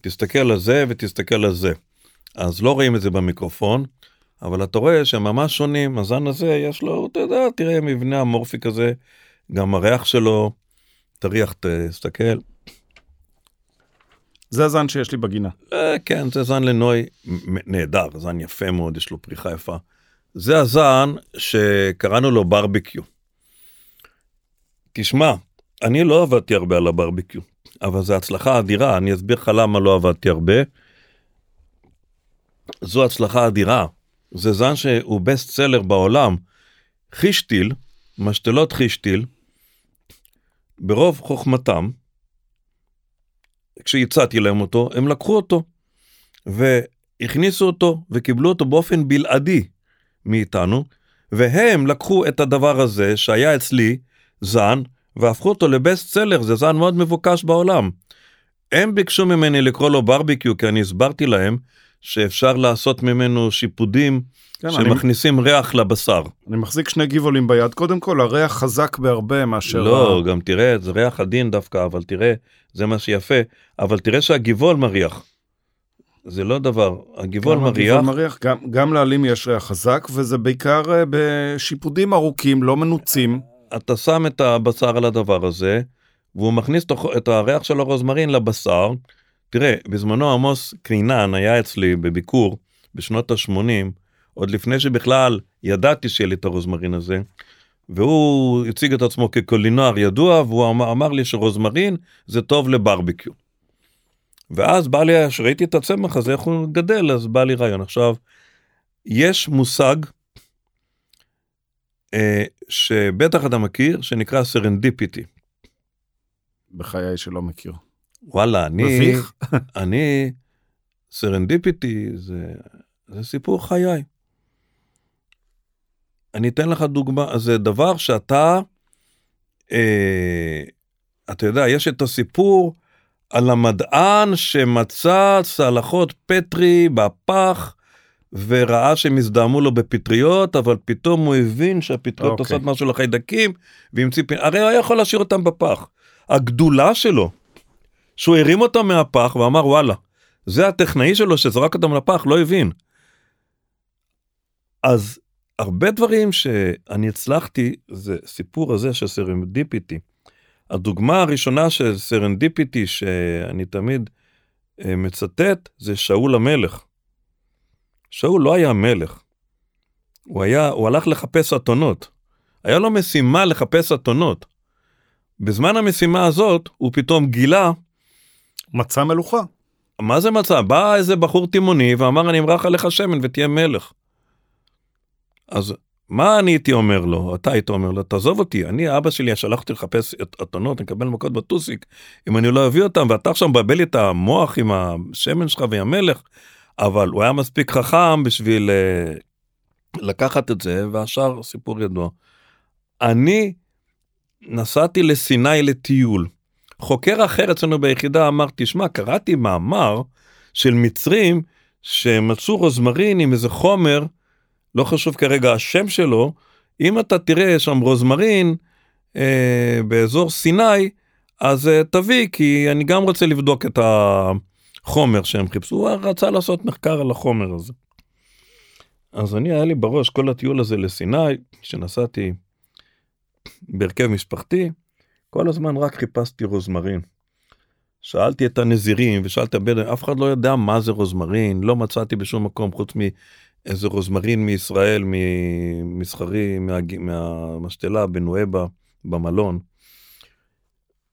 תסתכל על זה ותסתכל על זה. אז לא רואים את זה במיקרופון, אבל אתה רואה שהם ממש שונים, הזן הזה יש לו, אתה יודע, תראה מבנה אמורפי כזה, גם הריח שלו, תריח, תסתכל. זה הזן שיש לי בגינה. אה, כן, זה זן לנוי נהדר, זן יפה מאוד, יש לו פריחה יפה. זה הזן שקראנו לו ברביקיו. תשמע, אני לא עבדתי הרבה על הברביקיו, אבל זו הצלחה אדירה, אני אסביר לך למה לא עבדתי הרבה. זו הצלחה אדירה. זה זן שהוא בסט סלר בעולם. חישטיל, משתלות חישטיל, ברוב חוכמתם, כשהצעתי להם אותו, הם לקחו אותו והכניסו אותו וקיבלו אותו באופן בלעדי מאיתנו, והם לקחו את הדבר הזה שהיה אצלי, זן, והפכו אותו לבסט סלר, זה זן מאוד מבוקש בעולם. הם ביקשו ממני לקרוא לו ברביקיו, כי אני הסברתי להם שאפשר לעשות ממנו שיפודים כן, שמכניסים אני... ריח לבשר. אני מחזיק שני גיבולים ביד, קודם כל הריח חזק בהרבה מאשר... לא, ה... גם תראה, זה ריח עדין דווקא, אבל תראה, זה מה שיפה, אבל תראה שהגיבול מריח. זה לא דבר, הגיבול מריח. הגיבול מריח, גם, גם לעלים יש ריח חזק, וזה בעיקר אה, בשיפודים ארוכים, לא מנוצים. אתה שם את הבשר על הדבר הזה, והוא מכניס את הריח של הרוזמרין לבשר. תראה, בזמנו עמוס קינן היה אצלי בביקור בשנות ה-80, עוד לפני שבכלל ידעתי שיהיה לי את הרוזמרין הזה, והוא הציג את עצמו כקולינר ידוע, והוא אמר, אמר לי שרוזמרין זה טוב לברביקיו. ואז בא לי, כשראיתי את הצמח הזה, איך הוא גדל, אז בא לי רעיון. עכשיו, יש מושג אה, שבטח אתה מכיר, שנקרא serendipity. בחיי שלא מכיר. וואלה, אני, מביך. אני, serendipity זה, זה סיפור חיי. אני אתן לך דוגמה, זה דבר שאתה, אה, אתה יודע, יש את הסיפור על המדען שמצא צלחות פטרי בפח וראה שהם הזדהמו לו בפטריות, אבל פתאום הוא הבין שהפטריות okay. אוקיי. עושות משהו לחיידקים, והמציא פ... הרי הוא היה יכול להשאיר אותם בפח. הגדולה שלו, שהוא הרים אותם מהפח ואמר וואלה, זה הטכנאי שלו שזרק אותם לפח, לא הבין. אז הרבה דברים שאני הצלחתי, זה סיפור הזה של serendipity. הדוגמה הראשונה של serendipity שאני תמיד אה, מצטט זה שאול המלך. שאול לא היה מלך. הוא היה, הוא הלך לחפש אתונות. היה לו משימה לחפש אתונות. בזמן המשימה הזאת, הוא פתאום גילה, מצא מלוכה. מה זה מצא? בא איזה בחור תימוני ואמר, אני אמרח עליך שמן ותהיה מלך. אז מה אני הייתי אומר לו, אתה היית אומר לו, תעזוב אותי, אני, אבא שלי שלח אותי לחפש את אתונות, נקבל מכות בטוסיק, אם אני לא אביא אותם, ואתה עכשיו מבלבל לי את המוח עם השמן שלך ועם המלך, אבל הוא היה מספיק חכם בשביל uh, לקחת את זה, והשאר סיפור ידוע. אני נסעתי לסיני לטיול. חוקר אחר אצלנו ביחידה אמר, תשמע, קראתי מאמר של מצרים שמצאו רוזמרין עם איזה חומר, לא חשוב כרגע השם שלו, אם אתה תראה שם רוזמרין אה, באזור סיני, אז אה, תביא, כי אני גם רוצה לבדוק את החומר שהם חיפשו, הוא רצה לעשות מחקר על החומר הזה. אז אני, היה לי בראש כל הטיול הזה לסיני, שנסעתי בהרכב משפחתי, כל הזמן רק חיפשתי רוזמרין. שאלתי את הנזירים ושאלתי הבדואים, אף אחד לא יודע מה זה רוזמרין, לא מצאתי בשום מקום חוץ מאיזה רוזמרין מישראל, מסחרי, מה, מהמשתלה בנואבה, במלון.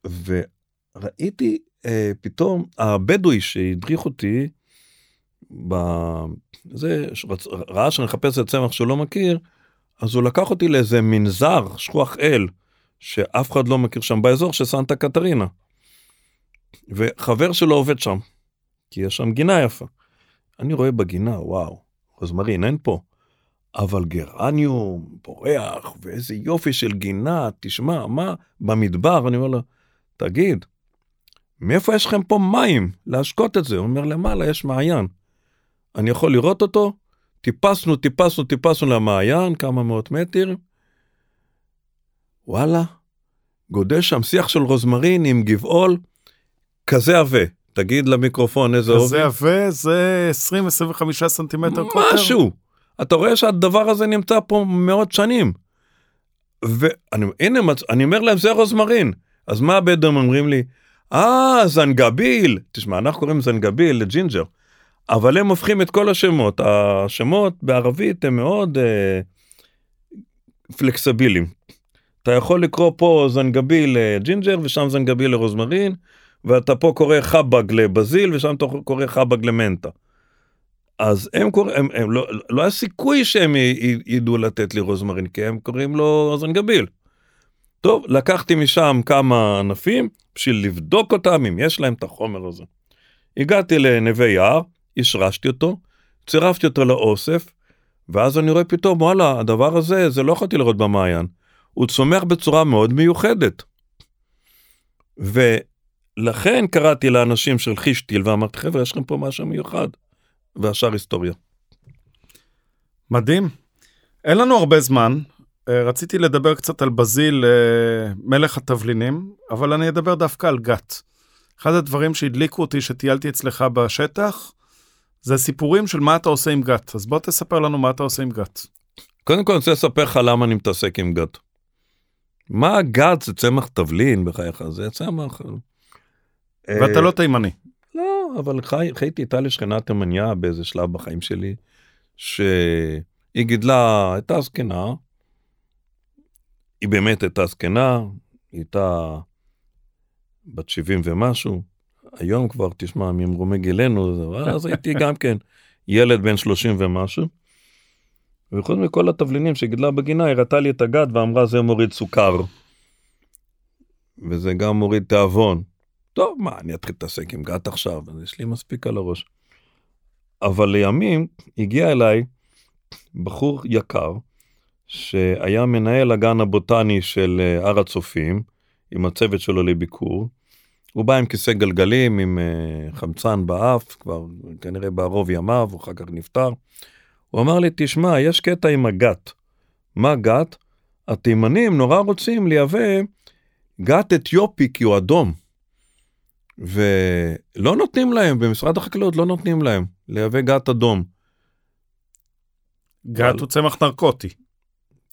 וראיתי אה, פתאום, הבדואי שהדריך אותי, ב... זה, ראה שאני מחפש את צמח שהוא לא מכיר, אז הוא לקח אותי לאיזה מנזר, שכוח אל, שאף אחד לא מכיר שם באזור של סנטה קטרינה. וחבר שלו עובד שם, כי יש שם גינה יפה. אני רואה בגינה, וואו, רוזמרין אין פה, אבל גרניום, פורח, ואיזה יופי של גינה, תשמע, מה, במדבר, אני אומר לו, תגיד, מאיפה יש לכם פה מים להשקות את זה? הוא אומר, למעלה יש מעיין. אני יכול לראות אותו? טיפסנו, טיפסנו, טיפסנו למעיין, כמה מאות מטר. וואלה, גודל שם שיח של רוזמרין עם גבעול כזה עבה. תגיד למיקרופון איזה עובי. כזה עבה זה 20-25 סנטימטר קוטר. משהו. אתה רואה שהדבר הזה נמצא פה מאות שנים. והנה, אני אומר להם זה רוזמרין. אז מה הבדואים אומרים לי? אה, זנגביל. תשמע, אנחנו קוראים זנגביל לג'ינג'ר. אבל הם הופכים את כל השמות. השמות בערבית הם מאוד אה, פלקסביליים. אתה יכול לקרוא פה זנגביל לג'ינג'ר ושם זנגביל לרוזמרין, ואתה פה קורא חבג לבזיל ושם אתה קורא חבג למנטה. אז הם קוראים, הם, הם לא, לא היה סיכוי שהם י, ידעו לתת לי רוזמרין, כי הם קוראים לו זנגביל. טוב, לקחתי משם כמה ענפים בשביל לבדוק אותם אם יש להם את החומר הזה. הגעתי לנווה יער, השרשתי אותו, צירפתי אותו לאוסף, ואז אני רואה פתאום, וואלה, הדבר הזה, זה לא יכולתי לראות במעיין. הוא צומח בצורה מאוד מיוחדת. ולכן קראתי לאנשים של חישטיל ואמרתי, חבר'ה, יש לכם פה משהו מיוחד. והשאר היסטוריה. מדהים. אין לנו הרבה זמן. אה, רציתי לדבר קצת על בזיל, אה, מלך התבלינים, אבל אני אדבר דווקא על גת. אחד הדברים שהדליקו אותי שטיילתי אצלך בשטח, זה סיפורים של מה אתה עושה עם גת. אז בוא תספר לנו מה אתה עושה עם גת. קודם כל אני רוצה לספר לך למה אני מתעסק עם גת. מה גת זה צמח תבלין בחייך, זה צמח... ואתה לא תימני. לא, אבל חי, חייתי איתה לשכנה תימניה באיזה שלב בחיים שלי, שהיא גידלה, הייתה זקנה, היא באמת הייתה זקנה, היא הייתה בת 70 ומשהו, היום כבר, תשמע, ממרומי גילנו, אז הייתי גם כן ילד בן 30 ומשהו. וחוץ מכל התבלינים שגידלה בגינה, היא ראתה לי את הגת ואמרה זה מוריד סוכר. וזה גם מוריד תיאבון. טוב, מה, אני אתחיל להתעסק עם גת עכשיו, יש לי מספיק על הראש. אבל לימים הגיע אליי בחור יקר, שהיה מנהל הגן הבוטני של אה, הר הצופים, עם הצוות שלו לביקור. הוא בא עם כיסא גלגלים, עם uh, חמצן באף, כבר כנראה בערוב ימיו, הוא אחר כך נפטר. הוא אמר לי, תשמע, יש קטע עם הגת. מה גת? התימנים נורא רוצים לייבא גת אתיופי כי הוא אדום. ולא נותנים להם, במשרד החקלאות לא נותנים להם לייבא גת אדום. גת אבל... הוא צמח נרקוטי.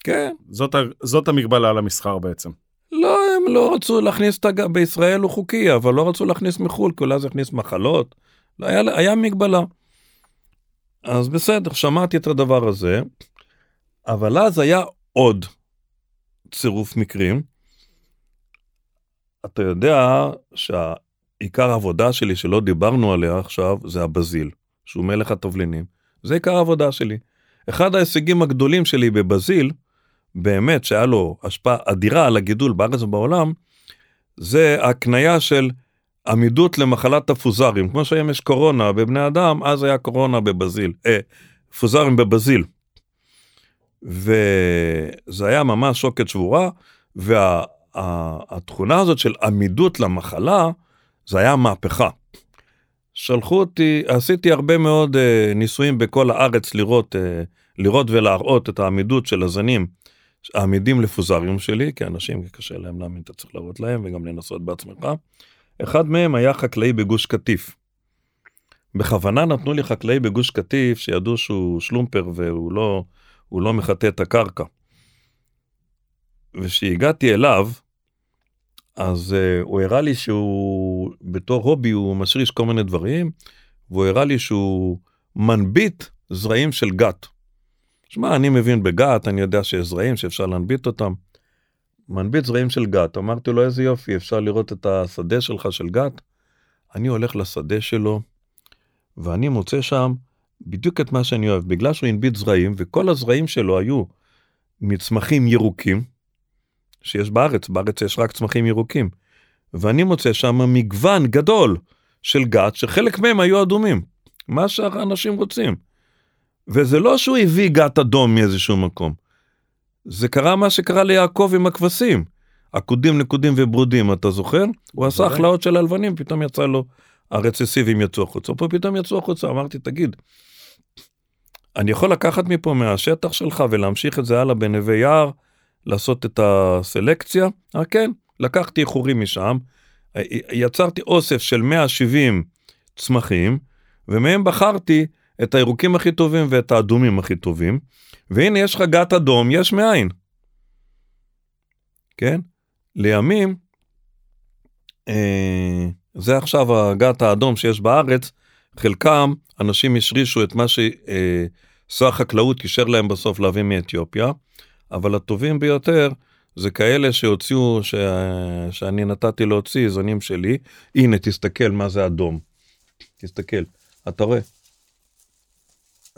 כן. זאת, זאת המגבלה למסחר בעצם. לא, הם לא רצו להכניס את הגת, בישראל הוא חוקי, אבל לא רצו להכניס מחו"ל, כי אולי זה הכניס מחלות. לא, היה, היה מגבלה. אז בסדר, שמעתי את הדבר הזה. אבל אז היה עוד צירוף מקרים. אתה יודע שהעיקר העבודה שלי שלא דיברנו עליה עכשיו זה הבזיל, שהוא מלך התבלינים. זה עיקר העבודה שלי. אחד ההישגים הגדולים שלי בבזיל, באמת שהיה לו השפעה אדירה על הגידול בארץ ובעולם, זה הקנייה של עמידות למחלת הפוזרים. כמו שהיום יש קורונה בבני אדם, אז היה קורונה בבזיל, אה, פוזרים בבזיל. וזה היה ממש שוקת שבורה, והתכונה וה, הזאת של עמידות למחלה, זה היה מהפכה. שלחו אותי, עשיתי הרבה מאוד uh, ניסויים בכל הארץ לראות, uh, לראות ולהראות את העמידות של הזנים העמידים לפוזריום שלי, כי אנשים קשה להם להאמין, אתה צריך להראות להם וגם לנסות בעצמך. אחד מהם היה חקלאי בגוש קטיף. בכוונה נתנו לי חקלאי בגוש קטיף שידעו שהוא שלומפר והוא לא, לא מחטא את הקרקע. וכשהגעתי אליו, אז uh, הוא הראה לי שהוא, בתור הובי הוא משריש כל מיני דברים, והוא הראה לי שהוא מנביט זרעים של גת. שמע, אני מבין בגת, אני יודע שיש זרעים שאפשר להנביט אותם. מנביט זרעים של גת, אמרתי לו איזה יופי, אפשר לראות את השדה שלך של גת. אני הולך לשדה שלו, ואני מוצא שם בדיוק את מה שאני אוהב, בגלל שהוא הנביט זרעים, וכל הזרעים שלו היו מצמחים ירוקים, שיש בארץ, בארץ יש רק צמחים ירוקים. ואני מוצא שם מגוון גדול של גת, שחלק מהם היו אדומים, מה שהאנשים רוצים. וזה לא שהוא הביא גת אדום מאיזשהו מקום. זה קרה מה שקרה ליעקב עם הכבשים. עקודים, נקודים וברודים, אתה זוכר? הוא עשה החלאות של הלבנים, פתאום יצא לו, הרצסיבים יצאו החוצה. פה פתאום יצאו החוצה, אמרתי, תגיד, אני יכול לקחת מפה מהשטח שלך ולהמשיך את זה הלאה בנווה יער, לעשות את הסלקציה? אה כן, לקחתי איחורים משם, יצרתי אוסף של 170 צמחים, ומהם בחרתי את הירוקים הכי טובים ואת האדומים הכי טובים, והנה יש לך גת אדום יש מאין. כן? לימים, אה, זה עכשיו הגת האדום שיש בארץ, חלקם אנשים השרישו את מה ששר אה, החקלאות אישר להם בסוף להביא מאתיופיה, אבל הטובים ביותר זה כאלה שהוציאו, ש... שאני נתתי להוציא זונים שלי, הנה תסתכל מה זה אדום. תסתכל, אתה רואה.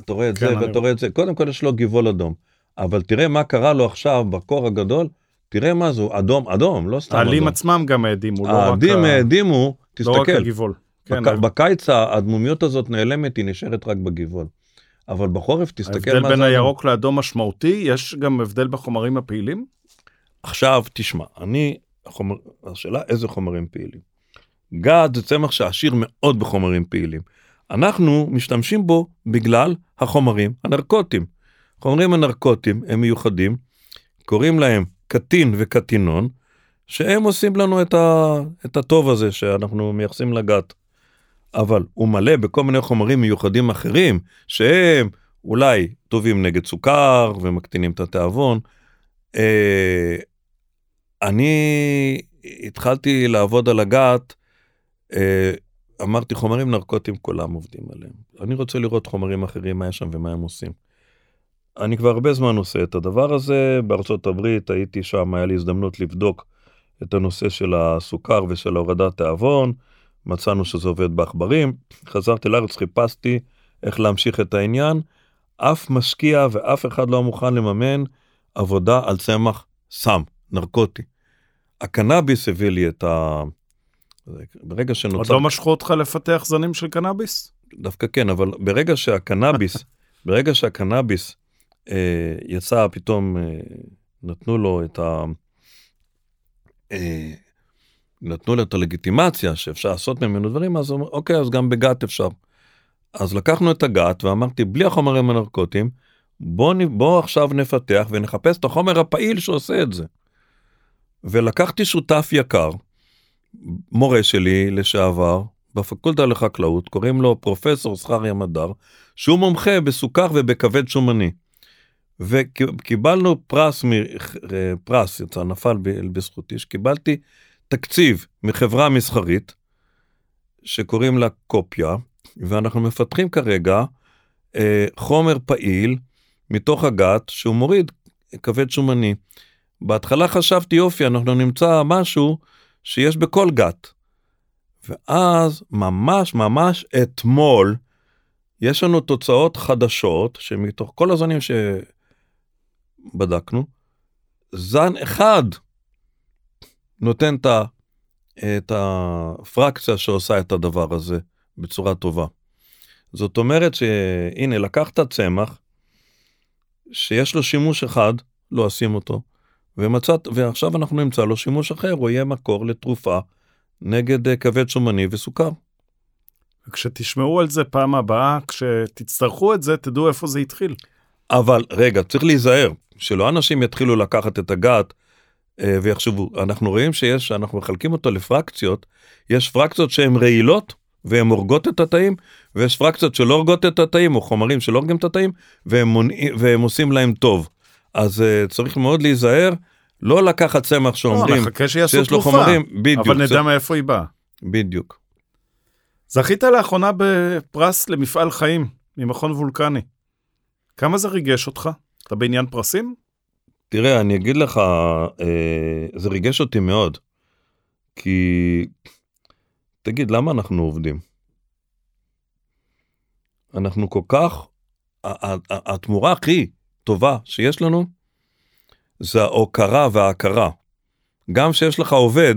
אתה רואה את כן, זה ואתה רואה את זה, קודם כל יש לו גבעול אדום, אבל תראה מה קרה לו עכשיו בקור הגדול, תראה מה זה, אדום, אדום, לא סתם אדום. העלים עצמם גם העדימו, לא רק... העדים העדימו, תסתכל. לא רק הגבעול. כן, בק... בקיץ הדמומיות הזאת נעלמת, היא נשארת רק בגבעול. אבל בחורף תסתכל מה זה... ההבדל בין הירוק לאדום משמעותי, יש גם הבדל בחומרים הפעילים? עכשיו תשמע, אני, החומר, השאלה איזה חומרים פעילים. גד זה צמח שעשיר מאוד בחומרים פעילים. אנחנו משתמשים בו בגלל החומרים הנרקוטיים. חומרים הנרקוטיים הם מיוחדים, קוראים להם קטין וקטינון, שהם עושים לנו את, ה, את הטוב הזה שאנחנו מייחסים לגת. אבל הוא מלא בכל מיני חומרים מיוחדים אחרים, שהם אולי טובים נגד סוכר ומקטינים את התיאבון. אה, אני התחלתי לעבוד על הגת אה, אמרתי חומרים נרקוטיים כולם עובדים עליהם. אני רוצה לראות חומרים אחרים מה יש שם ומה הם עושים. אני כבר הרבה זמן עושה את הדבר הזה, בארצות הברית הייתי שם, היה לי הזדמנות לבדוק את הנושא של הסוכר ושל הורדת תיאבון, מצאנו שזה עובד בעכברים, חזרתי לארץ, חיפשתי איך להמשיך את העניין, אף משקיע ואף אחד לא מוכן לממן עבודה על צמח סם, נרקוטי. הקנאביס הביא לי את ה... ברגע שנוצר... עוד לא משכו אותך לפתח זנים של קנאביס? דווקא כן, אבל ברגע שהקנאביס, ברגע שהקנאביס אה, יצא פתאום, אה, נתנו לו את ה... אה, נתנו לו את הלגיטימציה שאפשר לעשות ממנו דברים, אז אוקיי, אז גם בגת אפשר. אז לקחנו את הגת ואמרתי, בלי החומרים הנרקוטיים, בוא, בוא עכשיו נפתח ונחפש את החומר הפעיל שעושה את זה. ולקחתי שותף יקר, מורה שלי לשעבר בפקולטה לחקלאות, קוראים לו פרופסור זכריה מדר, שהוא מומחה בסוכר ובכבד שומני. וקיבלנו פרס, פרס יצא, נפל בזכותי, שקיבלתי תקציב מחברה מסחרית, שקוראים לה קופיה, ואנחנו מפתחים כרגע אה, חומר פעיל מתוך הגת שהוא מוריד כבד שומני. בהתחלה חשבתי יופי אנחנו נמצא משהו שיש בכל גת. ואז ממש ממש אתמול יש לנו תוצאות חדשות שמתוך כל הזנים שבדקנו, זן אחד נותן את, הפרקציה שעושה את הדבר הזה בצורה טובה. זאת אומרת שהנה לקחת צמח שיש לו שימוש אחד, לא אשים אותו, ומצאת, ועכשיו אנחנו נמצא לו שימוש אחר, הוא יהיה מקור לתרופה נגד אה, כבד שומני וסוכר. וכשתשמעו על זה פעם הבאה, כשתצטרכו את זה, תדעו איפה זה התחיל. אבל רגע, צריך להיזהר, שלא אנשים יתחילו לקחת את הגת אה, ויחשבו, אנחנו רואים שיש, אנחנו מחלקים אותו לפרקציות, יש פרקציות שהן רעילות והן הורגות את התאים, ויש פרקציות שלא הורגות את התאים, או חומרים שלא הורגים את התאים, והם, מונעים, והם עושים להם טוב. אז uh, צריך מאוד להיזהר, לא לקחת צמח שאומרים לא, שיש לו חומרים, בדיוק. אבל נדע. מאיפה היא באה. בדיוק. זכית לאחרונה בפרס למפעל חיים ממכון וולקני. כמה זה ריגש אותך? אתה בעניין פרסים? תראה, אני אגיד לך, אה, זה ריגש אותי מאוד. כי, תגיד, למה אנחנו עובדים? אנחנו כל כך, התמורה הכי טובה שיש לנו, זה ההוקרה וההכרה. גם שיש לך עובד,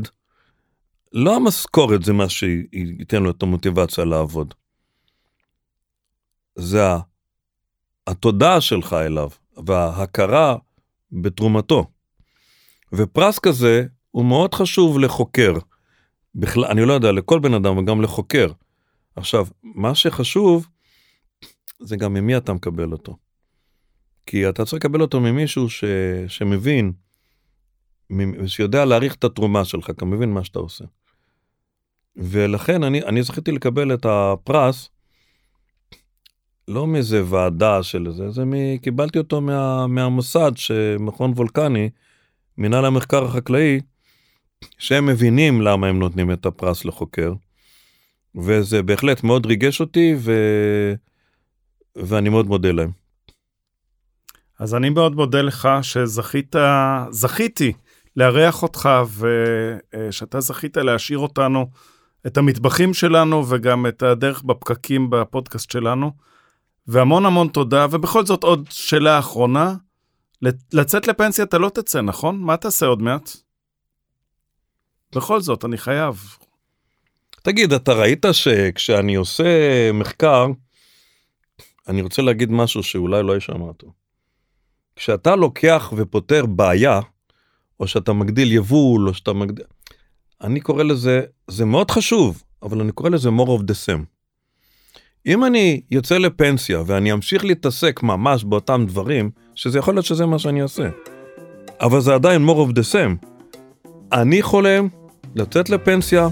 לא המשכורת זה מה שייתן לו את המוטיבציה לעבוד. זה התודעה שלך אליו וההכרה בתרומתו. ופרס כזה הוא מאוד חשוב לחוקר. בכלל, אני לא יודע, לכל בן אדם וגם לחוקר. עכשיו, מה שחשוב זה גם ממי אתה מקבל אותו. כי אתה צריך לקבל אותו ממישהו ש... שמבין, שיודע להעריך את התרומה שלך, כי מבין מה שאתה עושה. ולכן אני, אני זכיתי לקבל את הפרס, לא מאיזה ועדה של זה, זה מ... קיבלתי אותו מה, מהמוסד, שמכון וולקני, מנהל המחקר החקלאי, שהם מבינים למה הם נותנים את הפרס לחוקר. וזה בהחלט מאוד ריגש אותי, ו... ואני מאוד מודה להם. אז אני מאוד מודה לך שזכית, זכיתי לארח אותך ושאתה זכית להשאיר אותנו, את המטבחים שלנו וגם את הדרך בפקקים בפודקאסט שלנו. והמון המון תודה, ובכל זאת עוד שאלה אחרונה, לצאת לפנסיה אתה לא תצא, נכון? מה תעשה עוד מעט? בכל זאת, אני חייב. תגיד, אתה ראית שכשאני עושה מחקר, אני רוצה להגיד משהו שאולי לא ישמע אותו. כשאתה לוקח ופותר בעיה, או שאתה מגדיל יבול, או שאתה מגדיל... אני קורא לזה, זה מאוד חשוב, אבל אני קורא לזה more of the same. אם אני יוצא לפנסיה ואני אמשיך להתעסק ממש באותם דברים, שזה יכול להיות שזה מה שאני אעשה. אבל זה עדיין more of the same. אני חולם לצאת לפנסיה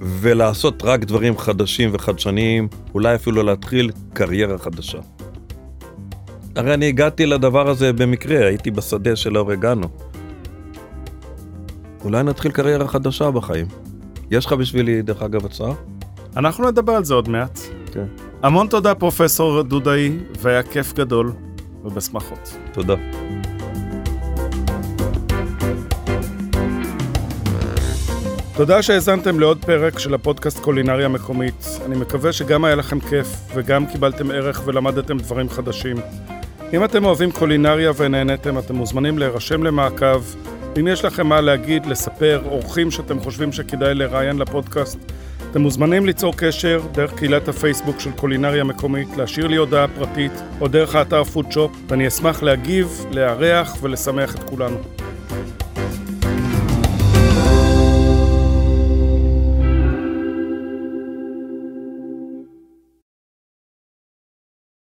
ולעשות רק דברים חדשים וחדשניים, אולי אפילו להתחיל קריירה חדשה. הרי אני הגעתי לדבר הזה במקרה, הייתי בשדה של אורגנו. אולי נתחיל קריירה חדשה בחיים. יש לך בשבילי, דרך אגב, הצעה? אנחנו נדבר על זה עוד מעט. כן. המון תודה, פרופסור דודאי, והיה כיף גדול, ובשמחות. תודה. תודה שהאזנתם לעוד פרק של הפודקאסט קולינריה מקומית. אני מקווה שגם היה לכם כיף וגם קיבלתם ערך ולמדתם דברים חדשים. אם אתם אוהבים קולינריה ונהנתם, אתם מוזמנים להירשם למעקב. אם יש לכם מה להגיד, לספר, אורחים שאתם חושבים שכדאי לראיין לפודקאסט, אתם מוזמנים ליצור קשר דרך קהילת הפייסבוק של קולינריה מקומית, להשאיר לי הודעה פרטית או דרך האתר פודשופ, ואני אשמח להגיב, לארח ולשמח את כולנו.